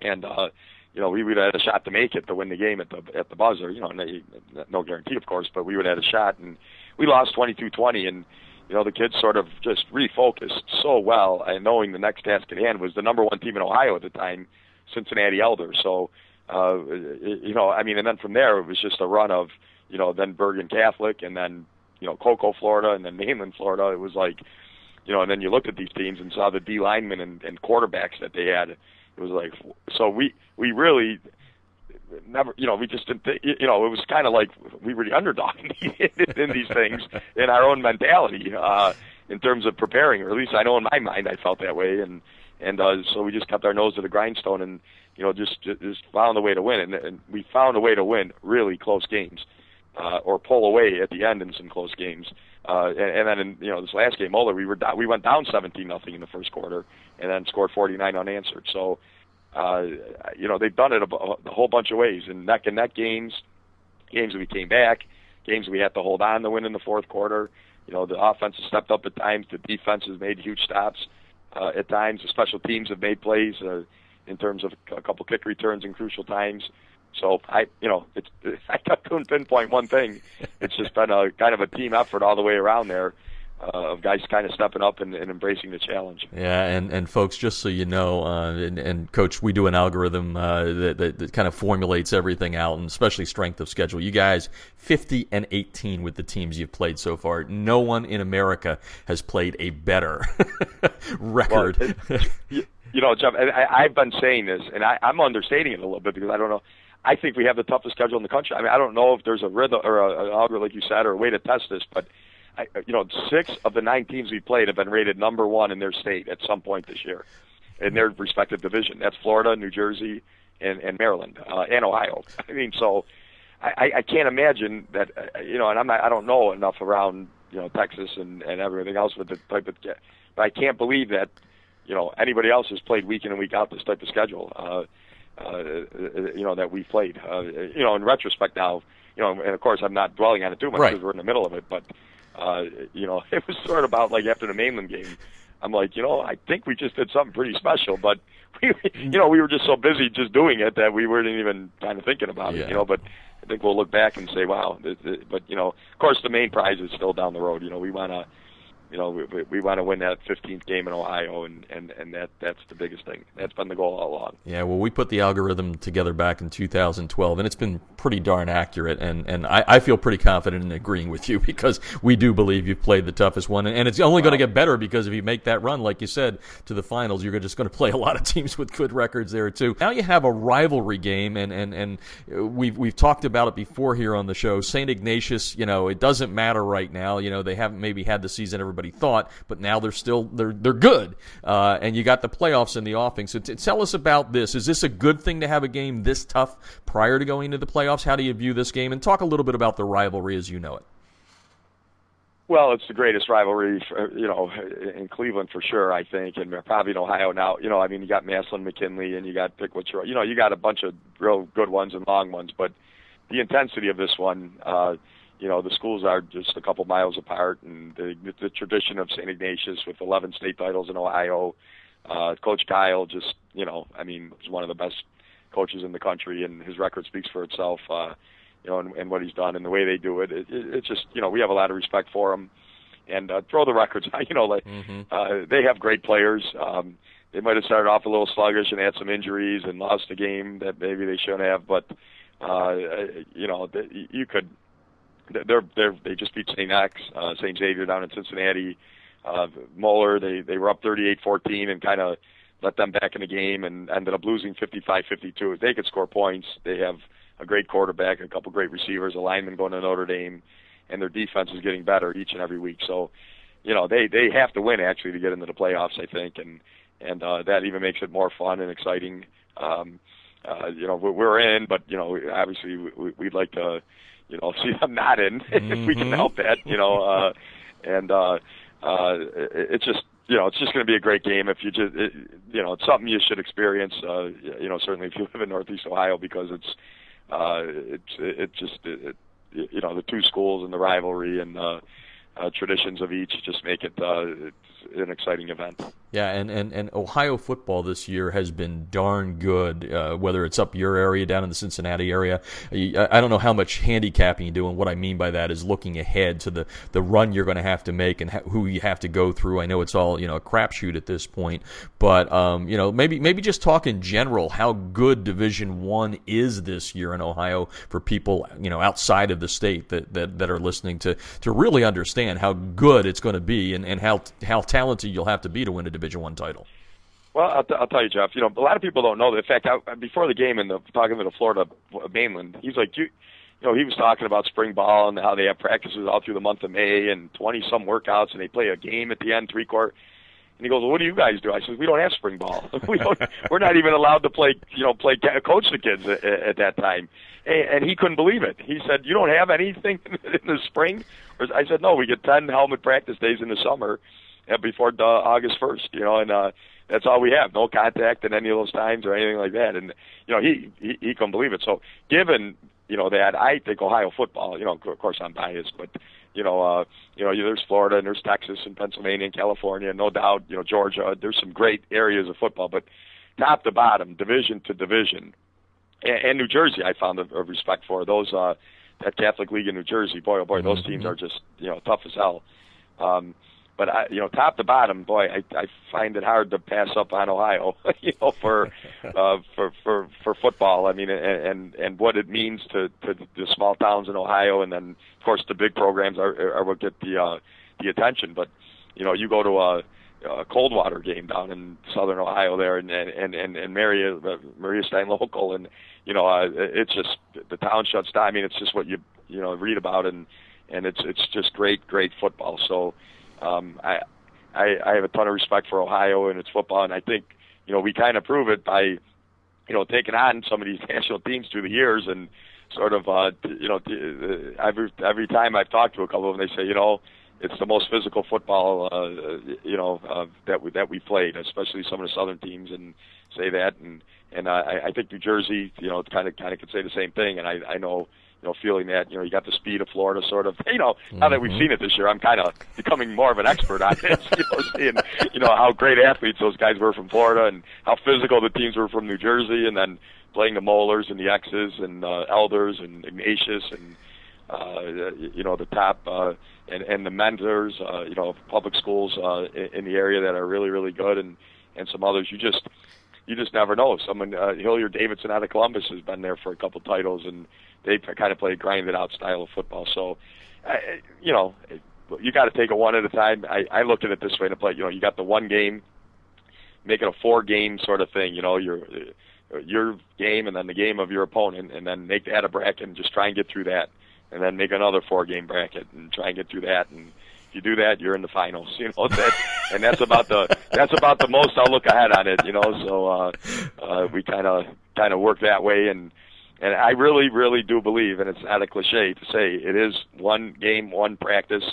and uh, you know, we would have had a shot to make it to win the game at the at the buzzer. You know, no guarantee, of course, but we would have had a shot, and we lost 22-20, and you know, the kids sort of just refocused so well, and knowing the next task at hand was the number one team in Ohio at the time, Cincinnati Elder. So, uh, you know, I mean, and then from there it was just a run of, you know, then Bergen Catholic, and then you know Cocoa, Florida, and then mainland Florida. It was like, you know, and then you looked at these teams and saw the D linemen and, and quarterbacks that they had. It was like, so we we really never, you know, we just didn't, think, you know, it was kind of like we were the underdog <laughs> in, these things in our own mentality, uh, in terms of preparing, or at least I know in my mind I felt that way, and and uh, so we just kept our nose to the grindstone and you know just just found a way to win, and, and we found a way to win really close games, uh, or pull away at the end in some close games. Uh, and, and then in you know this last game, Moeller, we were down, we went down 17 nothing in the first quarter, and then scored 49 unanswered. So uh, you know, they've done it a, a whole bunch of ways in neck and neck games, games we came back, games we had to hold on to win in the fourth quarter. You know, the offense has stepped up at times. The defense has made huge stops uh, at times. The special teams have made plays uh, in terms of a couple kick returns in crucial times. So I, you know, it's <laughs> I couldn't pinpoint one thing. It's just been a kind of a team effort all the way around there uh, of guys kind of stepping up and, and, embracing the challenge. Yeah, and, and folks, just so you know, uh, and, and, coach, we do an algorithm uh, that, that, that, kind of formulates everything out, and especially strength of schedule. You guys, 50 and 18 with the teams you've played so far. No one in America has played a better <laughs> record. Well, it, you know, Jeff, I, I've been saying this, and I, I'm understating it a little bit because I don't know. I think we have the toughest schedule in the country. I mean, I don't know if there's a rhythm or a, an algorithm, like you said, or a way to test this, but – I, you know, six of the nine teams we played have been rated number one in their state at some point this year, in their respective division. That's Florida, New Jersey, and, and Maryland, uh, and Ohio. <laughs> I mean, so I, I can't imagine that. Uh, you know, and I'm not, I don't know enough around you know Texas and and everything else with the type of, but I can't believe that you know anybody else has played week in and week out this type of schedule. Uh, uh, you know that we played. Uh, you know, in retrospect now, you know, and of course I'm not dwelling on it too much because right. we're in the middle of it, but uh, you know, <laughs> it was sort of about like after the mainland game. I'm like, you know, I think we just did something pretty special, but <laughs> we, you know, we were just so busy just doing it that we weren't even kind of thinking about yeah. it, you know. But I think we'll look back and say, wow. But you know, of course, the main prize is still down the road. You know, we want to you know, we, we want to win that 15th game in Ohio, and, and, and that that's the biggest thing. That's been the goal all along. Yeah, well, we put the algorithm together back in 2012, and it's been pretty darn accurate, and, and I, I feel pretty confident in agreeing with you <laughs> because we do believe you've played the toughest one, and it's only wow. going to get better because if you make that run, like you said, to the finals, you're just going to play a lot of teams with good records there too. Now you have a rivalry game, and, and, and we've we've talked about it before here on the show. St. Ignatius, you know, it doesn't matter right now. You know, they haven't maybe had the season everybody everybody thought, but now they're still they're they're good, uh, and you got the playoffs in the offing. So t- tell us about this. Is this a good thing to have a game this tough prior to going into the playoffs? How do you view this game? And talk a little bit about the rivalry as you know it. Well, it's the greatest rivalry, for, you know, in Cleveland for sure. I think, and probably in Ohio now. You know, I mean, you got Massillon, McKinley, and you got pick what you you know, you got a bunch of real good ones and long ones. But the intensity of this one, uh, you know, the schools are just a couple miles apart, and the, the tradition of St. Ignatius with 11 state titles in Ohio. Uh, Coach Kyle, just you know, I mean, is one of the best coaches in the country, and his record speaks for itself. Uh, you know, and, and what he's done and the way they do it. it, it it's just, you know, we have a lot of respect for him. And uh, throw the records, <laughs> you know, like mm-hmm. uh, they have great players. Um, they might have started off a little sluggish and had some injuries and lost a game that maybe they shouldn't have, but uh, you know, you could. They're they're they just beat St. X, uh, St. Xavier down in Cincinnati. Uh, Moeller, they they were up 38-14 and kind of let them back in the game and ended up losing 55-52. If they could score points, they have a great quarterback, a couple great receivers, a lineman going to Notre Dame, and their defense is getting better each and every week. So, you know, they they have to win actually to get into the playoffs, I think, and and uh, that even makes it more fun and exciting. Um, uh, you know, we're in, but you know, obviously we, we'd like to, you know, see them not in mm-hmm. if we can mm-hmm. help that. You know, uh, and uh, uh, it's just you know, it's just going to be a great game if you just, it, you know, it's something you should experience. Uh, you know, certainly if you live in Northeast Ohio because it's uh, it it just it, you know the two schools and the rivalry and uh, uh, traditions of each just make it uh, an exciting event. Yeah, and, and, and Ohio football this year has been darn good, uh, whether it's up your area, down in the Cincinnati area. I don't know how much handicapping you do, and what I mean by that is looking ahead to the, the run you're going to have to make and ha- who you have to go through. I know it's all, you know, a crapshoot at this point, but, um, you know, maybe maybe just talk in general how good Division One is this year in Ohio for people, you know, outside of the state that, that, that are listening to, to really understand how good it's going to be and, and how, how talented you'll have to be to win a Division One title? Well, I'll, t- I'll tell you, Jeff. You know, a lot of people don't know that. In fact, I, before the game, and the talking to the Florida uh, mainland, he's like, you, you know, he was talking about spring ball and how they have practices all through the month of May and twenty some workouts, and they play a game at the end, three quarter. And he goes, well, "What do you guys do?" I said, "We don't have spring ball. <laughs> we don't. We're not even allowed to play. You know, play coach the kids at, at that time." And he couldn't believe it. He said, "You don't have anything <laughs> in the spring?" I said, "No, we get ten helmet practice days in the summer, before uh, August first, you know, and uh, that's all we have. No contact at any of those times or anything like that. And you know, he he, he couldn't believe it. So given you know that, I think Ohio football. You know, of course I'm biased, but you know, uh, you know, there's Florida and there's Texas and Pennsylvania and California, no doubt. You know, Georgia. There's some great areas of football, but top to bottom, division to division, and, and New Jersey, I found a, a respect for those. uh that Catholic League in New Jersey, boy, oh boy, those teams are just you know tough as hell. Um, but I, you know, top to bottom, boy, I, I find it hard to pass up on Ohio. <laughs> you know, for uh, for for for football. I mean, and and, what it means to to the small towns in Ohio, and then of course the big programs are are what get the uh, the attention. But you know, you go to a a Coldwater game down in southern Ohio there, and and and and Maria uh, Maria Stein local, and you know, uh, it's just the town shuts down. I mean, it's just what you you know read about, and and it's it's just great great football. So um, I, I I have a ton of respect for Ohio and its football, and I think you know we kind of prove it by you know taking on some of these <laughs> national teams through the years and sort of uh, you know every every time I've talked to a couple of them, they say you know it's the most physical football uh, you know uh, that we that we played, especially some of the southern teams, and say that. And and uh, I, I think New Jersey you know kind of kind of could say the same thing, and I I know you know, feeling that, you know, you got the speed of Florida sort of, you know, now that we've mm-hmm. seen it this year, I'm kind of becoming more of an expert on this, <laughs> you know, seeing, you know, how great athletes those guys were from Florida and how physical the teams were from New Jersey and then playing the Moellers and the X's and uh, Elders and Ignatius and, uh, you know, the top, uh, and, and the mentors, uh, you know, public schools, uh, in, in the area that are really, really good and, and some others. You just, you just never know. Someone, uh, Hilliard Davidson out of Columbus has been there for a couple titles and, they kind of play a grinded out style of football. So, I, you know, you got to take it one at a time. I, I look at it this way to play. You know, you got the one game, make it a four game sort of thing. You know, your your game and then the game of your opponent, and then make that a bracket and just try and get through that, and then make another four game bracket and try and get through that, and If you do that, you're in the finals. <laughs> You know that, and that's about the that's about the most I'll look ahead on it. You know, so uh, uh, we kind of kind of work that way, and and I really really do believe, and it's not a cliche to say, it is one game, one practice,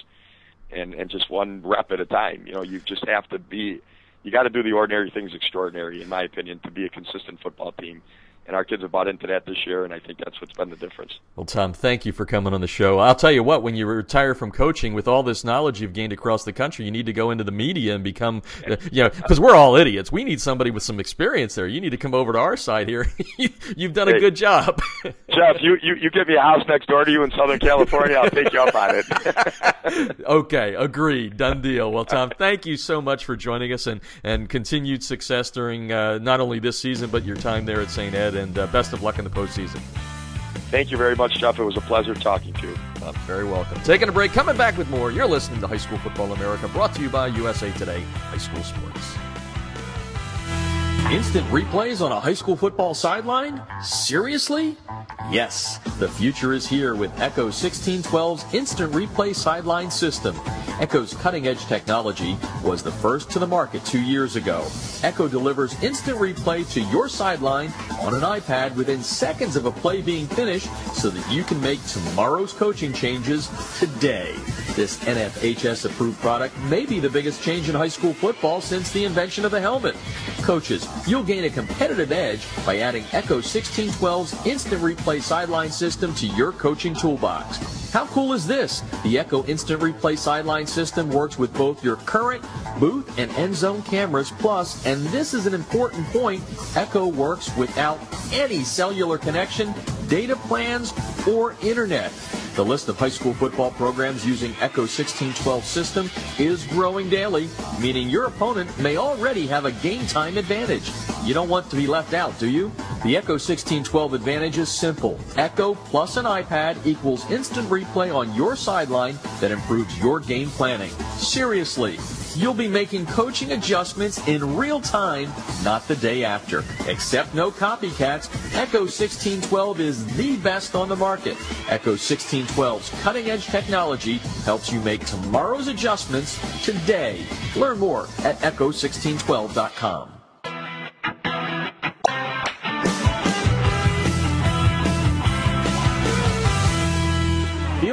and and just one rep at a time. You know, you just have to be. You got to do the ordinary things extraordinary, in my opinion, to be a consistent football team and our kids have bought into that this year, and I think that's what's been the difference. Well, Tom, thank you for coming on the show. I'll tell you what, when you retire from coaching, with all this knowledge you've gained across the country, you need to go into the media and become, uh, you know, because we're all idiots. We need somebody with some experience there. You need to come over to our side here. <laughs> You've done a good job. <laughs> Jeff, you, you, you give me a house next door to you in Southern California, I'll take you up on it. <laughs> okay, agreed. Done deal. Well, Tom, thank you so much for joining us and, and continued success during uh, not only this season, but your time there at St. Ed and uh, best of luck in the postseason. Thank you very much, Jeff. It was a pleasure talking to you. Uh, very welcome. Taking a break, coming back with more. You're listening to High School Football America, brought to you by USA Today High School Sports. Instant replays on a high school football sideline? Seriously? Yes, the future is here with Echo 1612's instant replay sideline system. Echo's cutting edge technology was the first to the market two years ago. Echo delivers instant replay to your sideline on an iPad within seconds of a play being finished so that you can make tomorrow's coaching changes today. This NFHS approved product may be the biggest change in high school football since the invention of the helmet. Coaches, you'll gain a competitive edge by adding Echo 1612's instant replay sideline system to your coaching toolbox. How cool is this? The Echo Instant Replay sideline system works with both your current booth and end zone cameras. Plus, and this is an important point, Echo works without any cellular connection, data plans, or internet. The list of high school football programs using Echo 1612 system is growing daily, meaning your opponent may already have a game time advantage. You don't want to be left out, do you? The Echo 1612 advantage is simple. Echo plus an iPad equals instant replay on your sideline that improves your game planning. Seriously, You'll be making coaching adjustments in real time, not the day after. Except no copycats, Echo 1612 is the best on the market. Echo 1612's cutting edge technology helps you make tomorrow's adjustments today. Learn more at echo1612.com.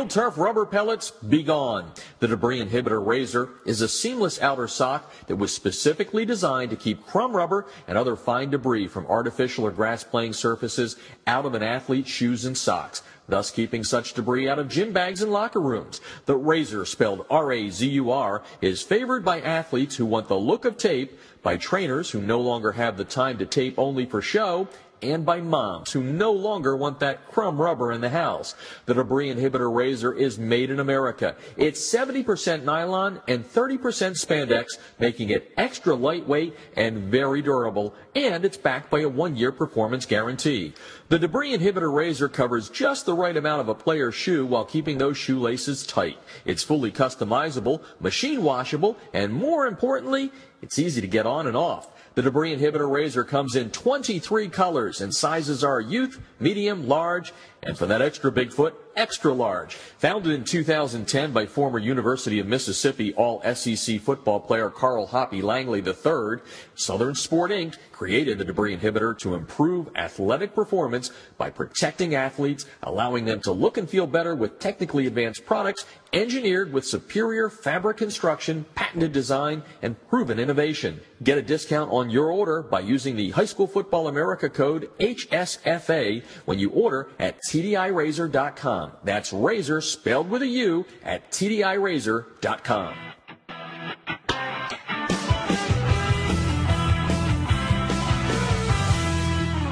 Field turf rubber pellets, be gone. The debris inhibitor Razur is a seamless outer sock that was specifically designed to keep crumb rubber and other fine debris from artificial or grass playing surfaces out of an athlete's shoes and socks thus keeping such debris out of gym bags and locker rooms. The Razur, spelled R-A-Z-U-R, is favored by athletes who want the look of tape, by trainers who no longer have the time to tape only for show, and by moms who no longer want that crumb rubber in the house. The debris inhibitor Razur is made in America. It's 70% nylon and 30% spandex, making it extra lightweight and very durable, and it's backed by a one-year performance guarantee. The debris inhibitor Razur covers just the right amount of a player's shoe while keeping those shoelaces tight. It's fully customizable, machine washable, and more importantly, it's easy to get on and off. The debris inhibitor Razur comes in 23 colors and sizes are youth, medium, large, and for that extra big foot, extra large. Founded in 2010 by former University of Mississippi All SEC football player Carl Hoppy Langley III, Southern Sport Inc. created the debris inhibitor to improve athletic performance by protecting athletes, allowing them to look and feel better with technically advanced products engineered with superior fabric construction, patented design, and proven innovation. Get a discount on your order by using the High School Football America code HSFA when you order at TDIRazur.com. That's razor spelled with a U at TDIRazur.com.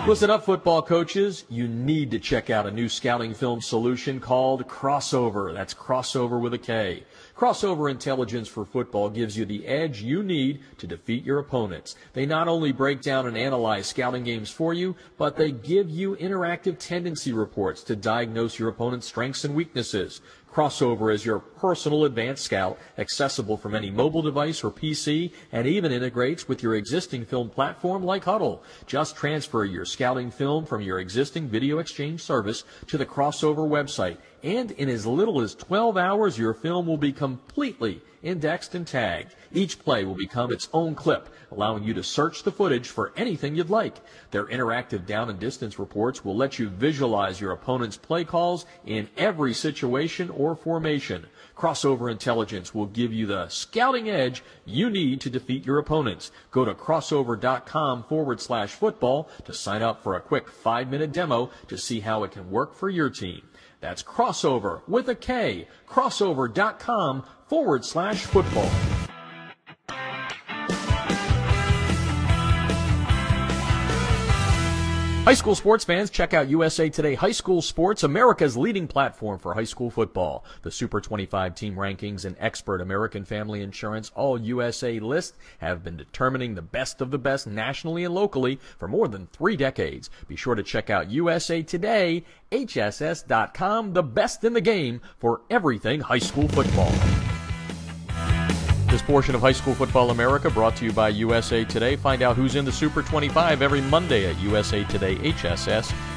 Listen up, football coaches. You need to check out a new scouting film solution called Krossover. That's crossover with a K. Krossover Intelligence for Football gives you the edge you need to defeat your opponents. They not only break down and analyze scouting games for you, but they give you interactive tendency reports to diagnose your opponent's strengths and weaknesses. Krossover is your personal advanced scout, accessible from any mobile device or PC, and even integrates with your existing film platform like Hudl. Just transfer your scouting film from your existing video exchange service to the Krossover website and in as little as 12 hours, your film will be completely indexed and tagged. Each play will become its own clip, allowing you to search the footage for anything you'd like. Their interactive down and distance reports will let you visualize your opponent's play calls in every situation or formation. Krossover Intelligence will give you the scouting edge you need to defeat your opponents. Go to krossover.com forward slash football to sign up for a quick five minute demo to see how it can work for your team. That's crossover with a K, krossover.com forward slash football. High school sports fans, check out USA Today High School Sports, America's leading platform for high school football. The Super 25 team rankings and expert American Family Insurance All USA list have been determining the best of the best nationally and locally for more than three decades. Be sure to check out USA Today, HSS.com, the best in the game for everything high school football. This portion of High School Football America brought to you by USA Today. Find out who's in the Super 25 every Monday at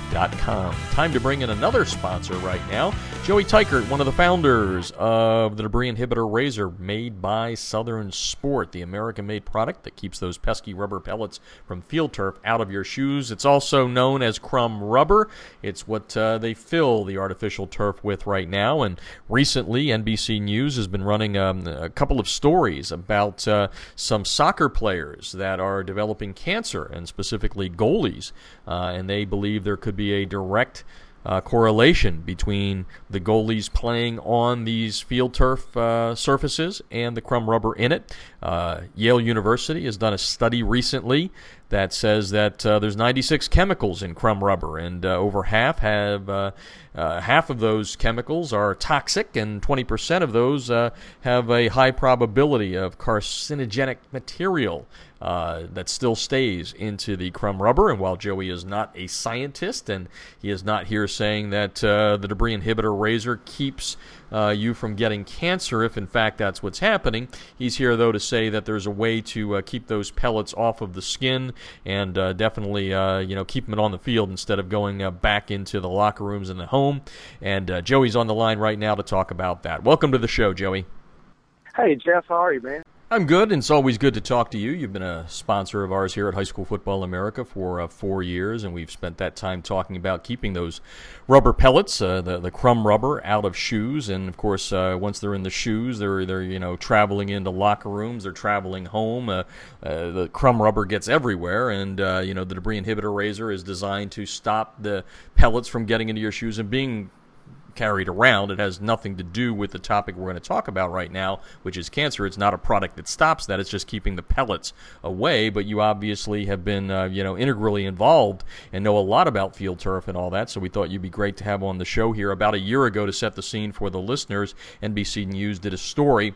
usatodayhss.com. Time to bring in another sponsor right now. Joey Teichert, one of the founders of the debris inhibitor Razur made by Southern Sport, the American made product that keeps those pesky rubber pellets from field turf out of your shoes. It's also known as crumb rubber. It's what uh, they fill the artificial turf with right now. And recently, NBC News has been running um, a couple of stories about uh, some soccer players that are developing cancer, and specifically goalies. Uh, and they believe there could be a direct uh, correlation between the goalies playing on these field turf uh, surfaces and the crumb rubber in it. Uh, Yale University has done a study recently that says that uh, there's 96 chemicals in crumb rubber, and uh, over half have uh, half of those chemicals are toxic, and 20% of those have a high probability of carcinogenic material. Uh, that still stays into the crumb rubber. And while Joey is not a scientist and he is not here saying that uh, the debris inhibitor razor keeps uh, you from getting cancer, if in fact that's what's happening, he's here though to say that there's a way to uh, keep those pellets off of the skin and uh, definitely you know keep them on the field instead of going back into the locker rooms in the home. And Joey's on the line right now to talk about that. Welcome to the show, Joey. Hey Jeff, how are you, man? I'm good, and it's always good to talk to you. You've been a sponsor of ours here at High School Football America for uh, four years, and we've spent that time talking about keeping those rubber pellets, uh, the the crumb rubber, out of shoes. And of course, uh, once they're in the shoes, they're they're you know traveling into locker rooms, they're traveling home. Uh, uh, the crumb rubber gets everywhere, and uh, you know the debris inhibitor Razur is designed to stop the pellets from getting into your shoes and being carried around. It has nothing to do with the topic we're going to talk about right now, which is cancer. It's not a product that stops that. It's just keeping the pellets away. But you obviously have been, uh, you know, integrally involved and know a lot about field turf and all that. So we thought you'd be great to have on the show here. About a year ago, to set the scene for the listeners, NBC News did a story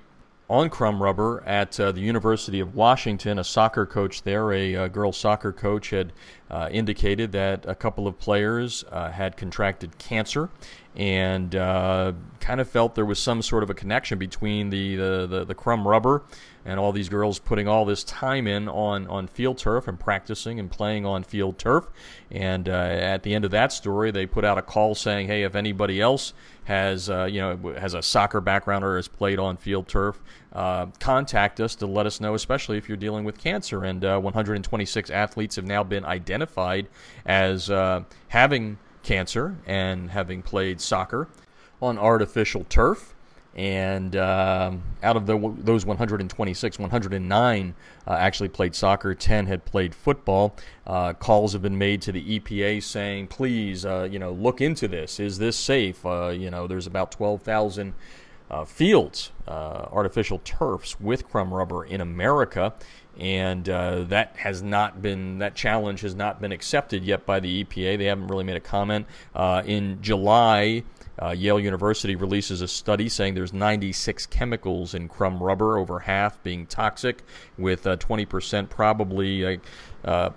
on crumb rubber at uh, the University of Washington. A soccer coach there, a, a girls soccer coach, had uh, indicated that a couple of players uh, had contracted cancer and uh, kind of felt there was some sort of a connection between the, the, the, the, crumb rubber and all these girls putting all this time in on, on field turf and practicing and playing on field turf. And uh, at the end of that story, they put out a call saying, hey, if anybody else has uh, you know has a soccer background or has played on field turf, uh, contact us to let us know, especially if you're dealing with cancer. And uh, 126 athletes have now been identified as uh, having cancer and having played soccer on artificial turf. And uh, out of the, those 126, 109 uh, actually played soccer. 10 had played football. Uh, calls have been made to the EPA saying, please, uh, you know, look into this. Is this safe? Uh, you know, there's about 12,000 uh, fields, artificial turfs with crumb rubber in America and uh, that has not been that challenge has not been accepted yet by the EPA. They haven't really made a comment. Uh, in July, uh, Yale University releases a study saying there's 96 chemicals in crumb rubber, over half being toxic, with 20% uh, probably uh, uh,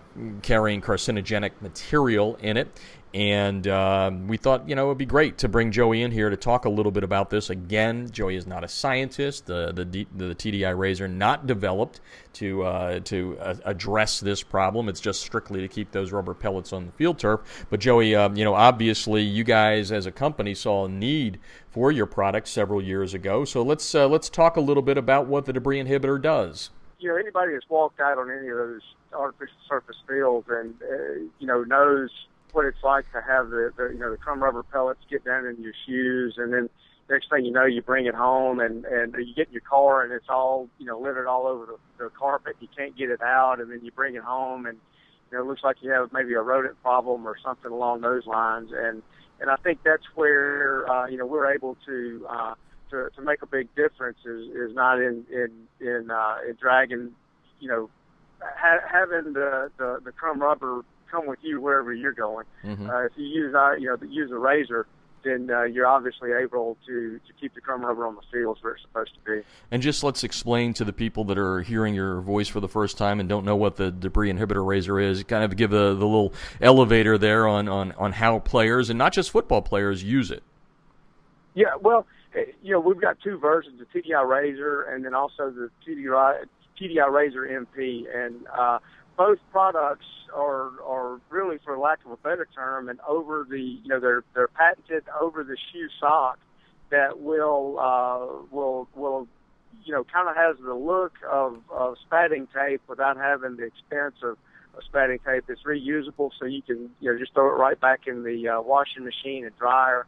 carrying carcinogenic material in it. And uh, we thought, you know, it would be great to bring Joey in here to talk a little bit about this. Again, Joey is not a scientist. The the, the TDI Razur not developed to uh, to uh, address this problem. It's just strictly to keep those rubber pellets on the field turf. But Joey, um, you know, obviously you guys as a company saw a need for your product several years ago. So let's uh, let's talk a little bit about what the debris inhibitor does. You know, anybody that's walked out on any of those artificial surface fields and uh, you know knows what it's like to have the, the you know the crumb rubber pellets get down in your shoes, and then next thing you know, you bring it home and and you get in your car and it's all you know littered all over the, the carpet. You can't get it out, and then you bring it home and you know it looks like you have maybe a rodent problem or something along those lines. And and I think that's where uh, you know we're able to. Uh, to, to make a big difference is, is not in in in, uh, in dragging, you know, ha- having the, the the crumb rubber come with you wherever you're going. Mm-hmm. Uh, if you use uh, you know use a Razur, then uh, you're obviously able to, to keep the crumb rubber on the fields where it's supposed to be. And just let's explain to the people that are hearing your voice for the first time and don't know what the debris inhibitor Razur is, kind of give a, the little elevator there on, on, on how players, and not just football players, use it. Yeah, well, eh, you know, we've got two versions, the TDI Razur and then also the TDI, TDI Razur MP. And uh, both products are are really, for lack of a better term, and over the you know they're they're patented over the shoe sock that will uh, will will you know kind of has the look of, of spatting tape without having the expense of, of spatting tape. It's reusable, so you can you know just throw it right back in the uh, washing machine and dryer,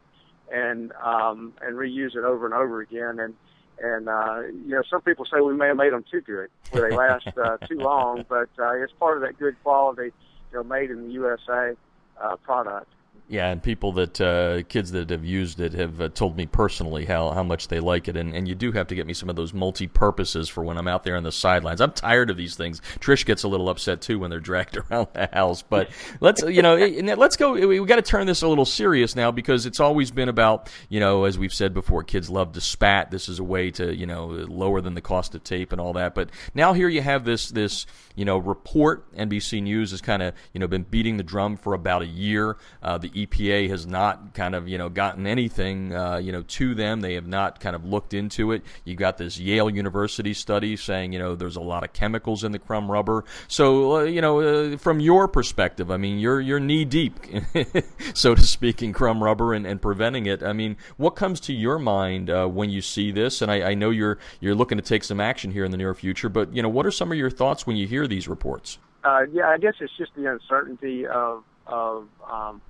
and um, and reuse it over and over again. And and uh, you know, some people say we may have made them too good, where they last uh, <laughs> too long. But uh, it's part of that good quality, you know, made in the USA uh, product. Yeah, and people that uh, kids that have used it have uh, told me personally how, how much they like it, and, and you do have to get me some of those multi purposes for when I'm out there on the sidelines. I'm tired of these things. Trish gets a little upset too when they're dragged <laughs> around the house. But let's you know let's go. We, we got to turn this a little serious now because it's always been about you know as we've said before, kids love to spat. This is a way to you know lower than the cost of tape and all that. But now here you have this this you know report. NBC News has kind of you know been beating the drum for about a year. Uh, the EPA has not kind of you know gotten anything uh, you know to them. They have not kind of looked into it. You've got this Yale University study saying you know there's a lot of chemicals in the crumb rubber. So uh, you know uh, from your perspective, I mean you're you're knee deep, <laughs> so to speak, in crumb rubber and, and preventing it. I mean, what comes to your mind uh, when you see this? And I, I know you're you're looking to take some action here in the near future, but you know what are some of your thoughts when you hear these reports? Uh, yeah, I guess it's just the uncertainty of of um,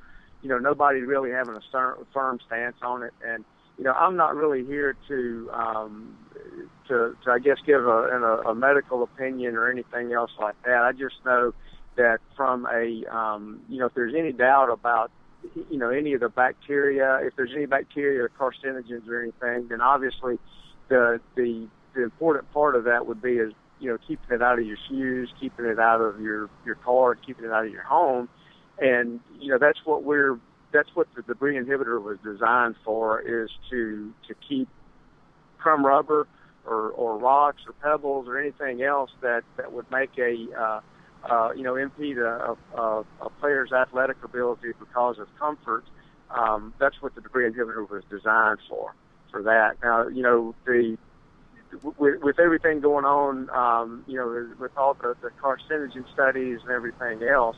you know, nobody really having a firm stance on it. And, you know, I'm not really here to, um, to, to I guess, give a, a, a medical opinion or anything else like that. I just know that from a, um, you know, if there's any doubt about, you know, any of the bacteria, if there's any bacteria or carcinogens or anything, then obviously the, the, the important part of that would be is, you know, keeping it out of your shoes, keeping it out of your, your car, keeping it out of your home and you know that's what we're that's what the debris inhibitor was designed for is to to keep crumb rubber or, or rocks or pebbles or anything else that that would make a uh, uh, you know impede a, a, a player's athletic ability because of comfort. Um, that's what the debris inhibitor was designed for. For that, now you know the with, with everything going on, um, you know, with all the, the carcinogen studies and everything else,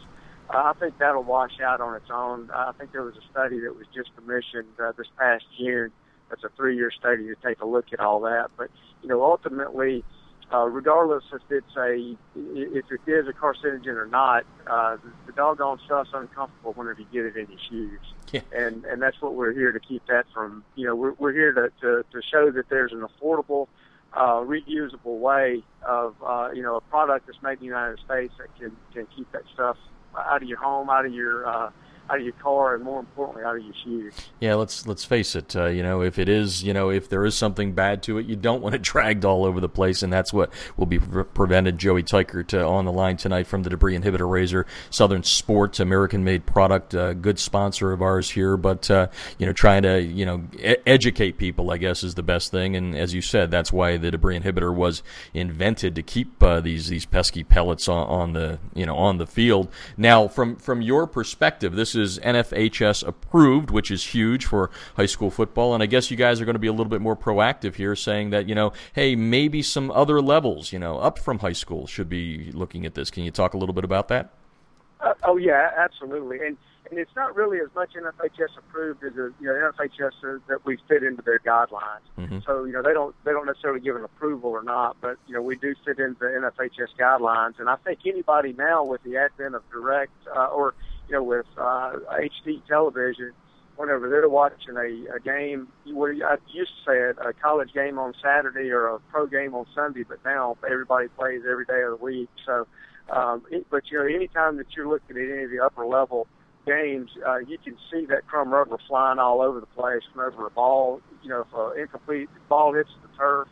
I think that'll wash out on its own. I think there was a study that was just commissioned uh, this past June. That's a three-year study to take a look at all that. But you know, ultimately, uh, regardless if it's a if it is a carcinogen or not, uh, the, doggone stuff's uncomfortable whenever you get it in your shoes. Yeah. And and that's what we're here to keep that from. You know, we're we're here to to, to show that there's an affordable, uh, reusable way of uh, you know a product that's made in the United States that can can keep that stuff out of your home, out of your uh, out of your car, and more importantly, out of your shoes. Yeah, let's let's face it. Uh, you know, if it is, you know, if there is something bad to it, you don't want it <laughs> dragged all over the place, and that's what will be pre- prevented. Joey Teichert uh, on the line tonight from the Debris Inhibitor Razur, Southern Sports, American-made product, uh, good sponsor of ours here. But uh, you know, trying to you know e- educate people, I guess, is the best thing. And as you said, that's why the Debris Inhibitor was invented to keep uh, these these pesky pellets on, on the you know on the field. Now, from from your perspective, this is NFHS approved, which is huge for high school football. And I guess you guys are going to be a little bit more proactive here, saying that you know, hey, maybe some other levels, you know, up from high school should be looking at this. Can you talk a little bit about that? Uh, oh yeah, absolutely. And and it's not really as much NFHS approved as a, you know NFHS that we fit into their guidelines. Mm-hmm. So you know they don't they don't necessarily give an approval or not, but you know we do fit into the NFHS guidelines. And I think anybody now with the advent of direct uh, or you know with uh, HD television, whenever they're watching a, a game, where I used to say it, a college game on Saturday or a pro game on Sunday, but now everybody plays every day of the week. So, um, it, but you know, anytime that you're looking at any of the upper level games, uh, you can see that crumb rubber flying all over the place whenever a ball, you know, if an incomplete ball hits the turf,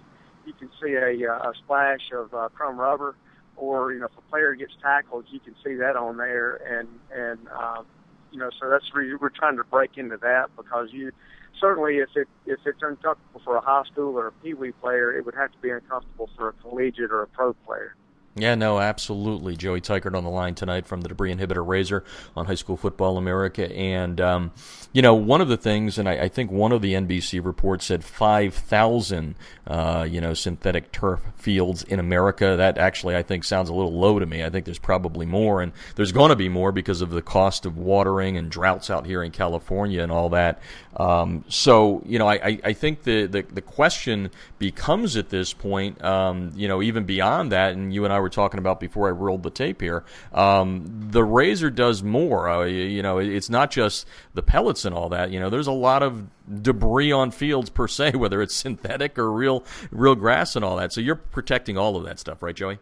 you can see a, uh, a splash of uh, crumb rubber. Or you know, if a player gets tackled, you can see that on there, and and um, you know, so that's where we're trying to break into that because you certainly if it if it's uncomfortable for a high school or a pee wee player, it would have to be uncomfortable for a collegiate or a pro player. Yeah, no, absolutely. Joey Teichert on the line tonight from the Debris Inhibitor Razur on High School Football America. And, um, you know, one of the things, and I, I, think one of the NBC reports said 5,000, uh, you know, synthetic turf fields in America. That actually, I think, sounds a little low to me. I think there's probably more, and there's going to be more because of the cost of watering and droughts out here in California and all that. Um, so, you know, I, I think the, the, the, question becomes at this point, um, you know, even beyond that, and you and I were talking about before I rolled the tape here. Um, the Razur does more. Uh, you know, it's not just the pellets and all that. You know, there's a lot of debris on fields per se, <laughs> whether it's synthetic or real real grass and all that. So you're protecting all of that stuff, right, Joey?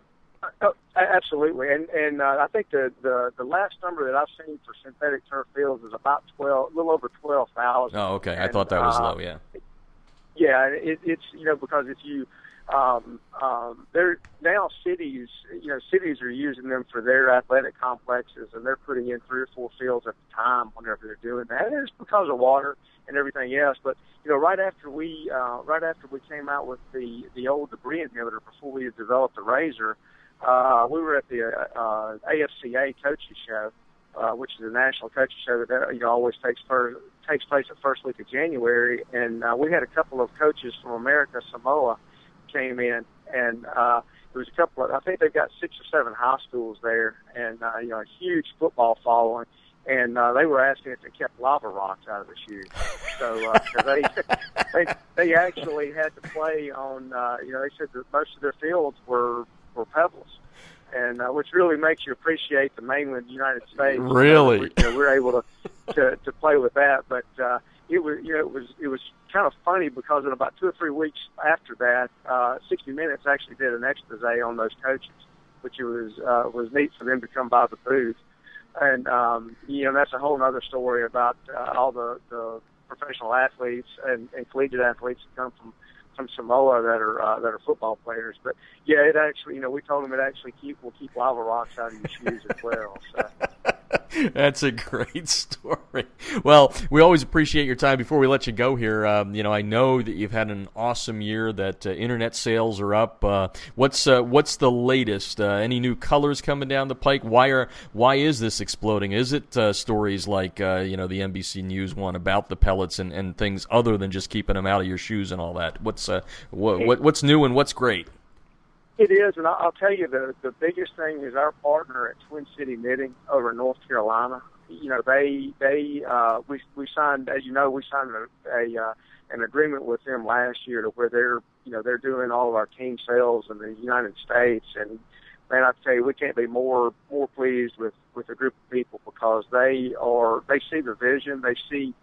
Oh, absolutely, and and uh, I think the, the the last number that I've seen for synthetic turf fields is about twelve, a little over twelve thousand. Oh, okay. I thought that was uh, low. Yeah. Yeah, it, it's you know because if you um, um, they're now cities, you know, cities are using them for their athletic complexes, and they're putting in three or four fields at the time whenever they're doing that. And it's because of water and everything else. But you know, right after we, uh, right after we came out with the the old debris inhibitor before we had developed the Razur, uh, we were at the uh, AFCA coaches show, uh, which is a national coaches show that uh, you know always takes first, takes place the first week of January, and uh, we had a couple of coaches from America Samoa came in, and uh, there was a couple of, I think they've got six or seven high schools there, and uh, you know, a huge football following. And uh, they were asking if they kept lava rocks out of the shoes. So uh, they <laughs> they they actually had to play on. Uh, you know, they said that most of their fields were were pebbles, and uh, which really makes you appreciate the mainland United States. Really, uh, we, you know, we're able to, to to play with that. But uh, it was you know it was it was kind of funny because in about two or three weeks after that, uh, 60 Minutes actually did an expose on those coaches, which was uh, was neat for them to come by the booth, and um, you know that's a whole other story about uh, all the, the professional athletes and, and collegiate athletes that come from from Samoa that are uh, that are football players. But yeah, it actually you know we told them it actually keep will keep lava rocks out of your shoes as well. So. <laughs> That's a great <laughs> story. Well, we always appreciate your time. Before we let you go here, um, you know, I know that you've had an awesome year. That uh, internet sales are up. Uh, what's uh, what's the latest? Uh, any new colors coming down the pike? Why are why is this exploding? Is it uh, stories like uh, you know the NBC News one about the pellets and, and things other than just keeping them out of your shoes and all that? What's what, what what's new and what's great? It is, and I'll tell you the the biggest thing is our partner at Twin City Knitting over in North Carolina. You know, they they uh, we we signed, as you know, we signed a, a uh, an agreement with them last year to where they're you know they're doing all of our team sales in the United States, and man, I tell you, we can't be more more pleased with with a group of people because they are they see the vision, they see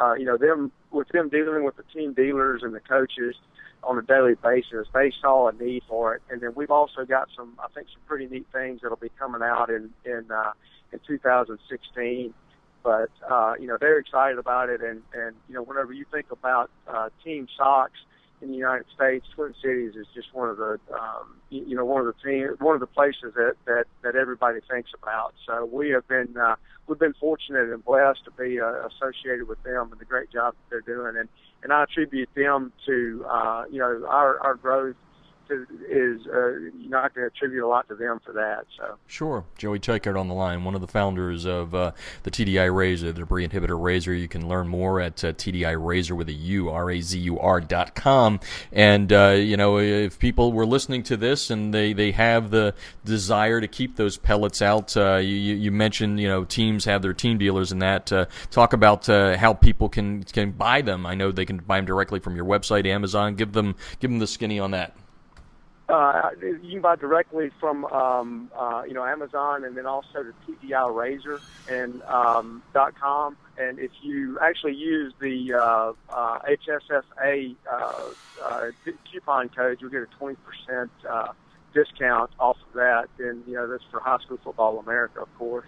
uh, you know them with them dealing with the team dealers and the coaches on a daily basis. They saw a need for it, and then we've also got some, I think, some pretty neat things that'll be coming out in in uh, in 2016. But uh, you know, they're excited about it, and and you know, whenever you think about uh, team socks in the United States, Twin Cities is just one of the um, you know one of the team, one of the places that that that everybody thinks about. So we have been uh, we've been fortunate and blessed to be uh, associated with them and the great job that they're doing, and and I attribute them to uh, you know our our growth to, is uh, I can attribute a lot to them for that. So sure, Joey Teichert on the line, one of the founders of uh, the TDI Razur, the debris inhibitor Razur. You can learn more at uh, TDI Razur with a U R A Z U R dot com. And uh, you know, if people were listening to this and they they have the desire to keep those pellets out, uh, you you mentioned you know teams have their team dealers and that. Uh, talk about how people can can buy them. I know they can buy them directly from your website, Amazon. Give them give them the skinny on that. Uh, you can buy directly from um, uh, you know Amazon and then also the TDI Razur and um, dot com. And if you actually use the uh, uh, HSSA uh, uh, coupon code, you'll get a twenty percent uh, discount off of that. And you know that's for High School Football America, of course.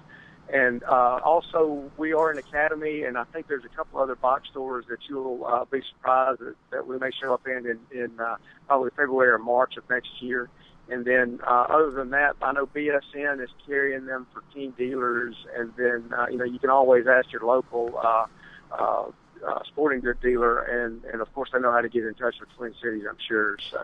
And uh, also, we are an academy, and I think there's a couple other box stores that you'll uh, be surprised that, that we may show up in in, in uh, probably February or March of next year. And then, uh, other than that, I know BSN is carrying them for team dealers, and then uh, you know you can always ask your local uh, uh, uh, sporting good dealer, and and of course they know how to get in touch with Twin Cities, I'm sure. So.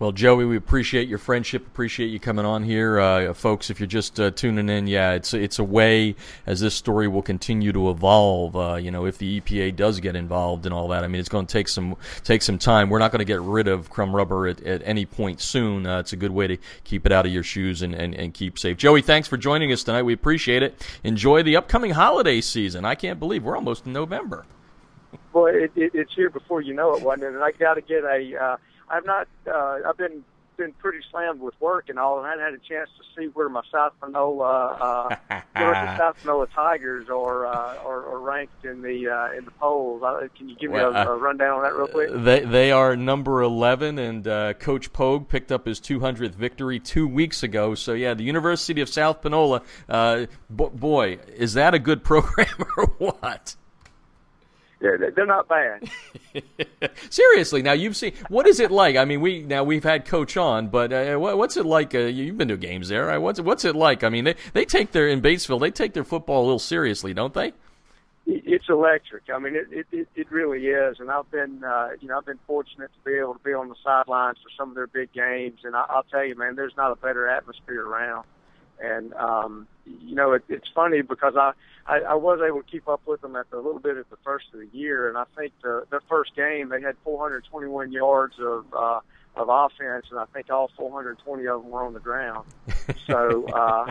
Well, Joey, we appreciate your friendship. Appreciate you coming on here, uh, folks. If you're just uh, tuning in, yeah, it's it's a way as this story will continue to evolve. Uh, you know, if the EPA does get involved and all that, I mean, it's going to take some take some time. We're not going to get rid of crumb rubber at, at any point soon. Uh, it's a good way to keep it out of your shoes and, and, and keep safe. Joey, thanks for joining us tonight. We appreciate it. Enjoy the upcoming holiday season. I can't believe we're almost in November. Boy, it, it, it's here before you know it, wasn't it? And I got to get a uh, I've not. Uh, I've been been pretty slammed with work and all, and I hadn't had a chance to see where my South Panola, uh, <laughs> University South Panola Tigers are, uh, are, are ranked in the uh, in the polls. Uh, can you give well, me a, a, rundown on that real quick? They they are number eleven, and uh, Coach Pogue picked up his 200th victory two weeks ago. So yeah, the University of South Panola. Uh, boy, is that a good <laughs> program or what? Yeah, they're not bad. <laughs> Seriously, now you've seen what is it like? I mean, we now we've had Coach on, but uh, what's it like? Uh, you've been to games there. What's what's it like? I mean, they they take their in Batesville, they take their football a little seriously, don't they? It's electric. I mean, it it it really is. And I've been uh, you know I've been fortunate to be able to be on the sidelines for some of their big games, and I, I'll tell you, man, there's not a better atmosphere around. And um, you know, it, it's funny because I, I I was able to keep up with them at the, a little bit at the first of the year, and I think the their first game they had 421 yards of uh, of offense, and I think all 420 of them were on the ground. So <laughs> uh,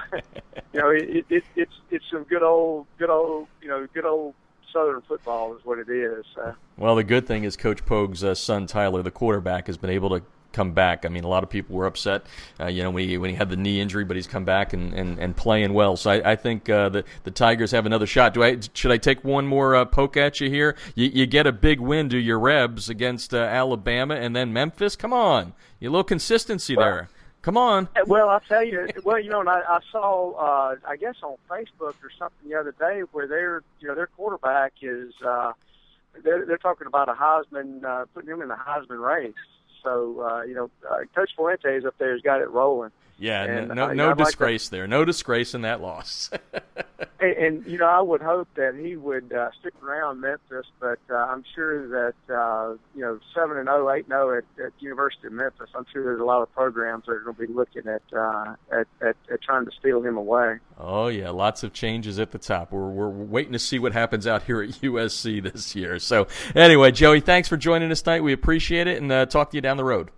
you know, it, it, it's it's some good old good old you know good old Southern football is what it is. So. Well, the good thing is Coach Pogue's uh, son Tyler, the quarterback, has been able to come back. I mean, a lot of people were upset, uh, you know, when he when he had the knee injury, but he's come back and, and, and playing well. So I, I think uh, the the Tigers have another shot. Do I should I take one more uh, poke at you here? You, you get a big win to your Rebs against uh, Alabama and then Memphis. Come on, you a little consistency well, there. Come on. Well, I'll tell you. Well, you know, and I, I saw, uh, I guess on Facebook or something the other day where their, you know, their quarterback is, uh, they're, they're talking about a Heisman, uh, putting him in the Heisman race. So uh, you know, uh, Coach Fuentes up there he's got it rolling. Yeah, and, no, uh, no disgrace like there. No disgrace in that loss. <laughs> and, and you know, I would hope that he would uh, stick around Memphis, but uh, I'm sure that uh, you know, seven and zero, oh, eight zero oh at, at University of Memphis. I'm sure there's a lot of programs that are going to be looking at, uh, at at at trying to steal him away. Oh yeah, lots of changes at the top. We're we're waiting to see what happens out here at USC this year. So anyway, Joey, thanks for joining us tonight. We appreciate it, and uh, talk to you down the road.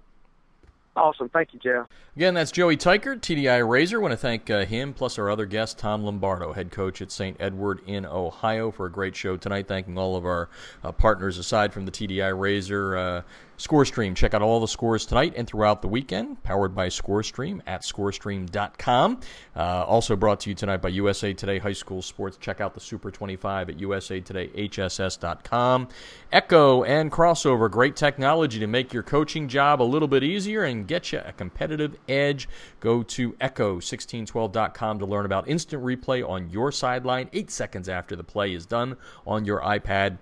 Awesome. Thank you, Jeff. Again, that's Joey Teichert, TDI Razur. I want to thank uh, him plus our other guest, Tom Lombardo, head coach at St. Edward in Ohio, for a great show tonight. Thanking all of our uh, partners aside from the TDI Razur. Uh, ScoreStream. Check out all the scores tonight and throughout the weekend. Powered by ScoreStream at ScoreStream.com. Uh, also brought to you tonight by USA Today High School Sports. Check out the Super 25 at USATodayHSS.com. Echo and Krossover. Great technology to make your coaching job a little bit easier and get you a competitive edge. Go to Echo1612.com to learn about instant replay on your sideline eight seconds after the play is done on your iPad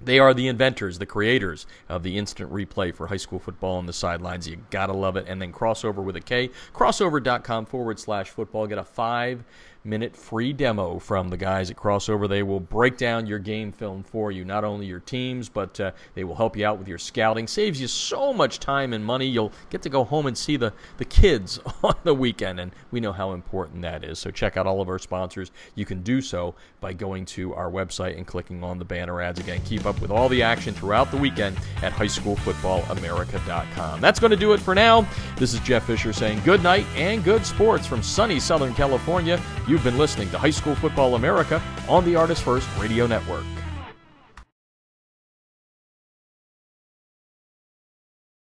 they are the inventors, the creators of the instant replay for high school football on the sidelines. You gotta love it. And then Krossover with a K, krossover.com forward slash football. Get a five minute free demo from the guys at Krossover. They will break down your game film for you, not only your teams, but uh, they will help you out with your scouting. Saves you so much time and money. You'll get to go home and see the, the kids <laughs> on the weekend, and we know how important that is. So check out all of our sponsors. You can do so by going to our website and clicking on the banner ads. Again, keep up with all the action throughout the weekend at highschoolfootballamerica.com. That's going to do it for now. This is Jeff Fisher saying good night and good sports from sunny Southern California. You've been listening to High School Football America on the Artist First Radio Network.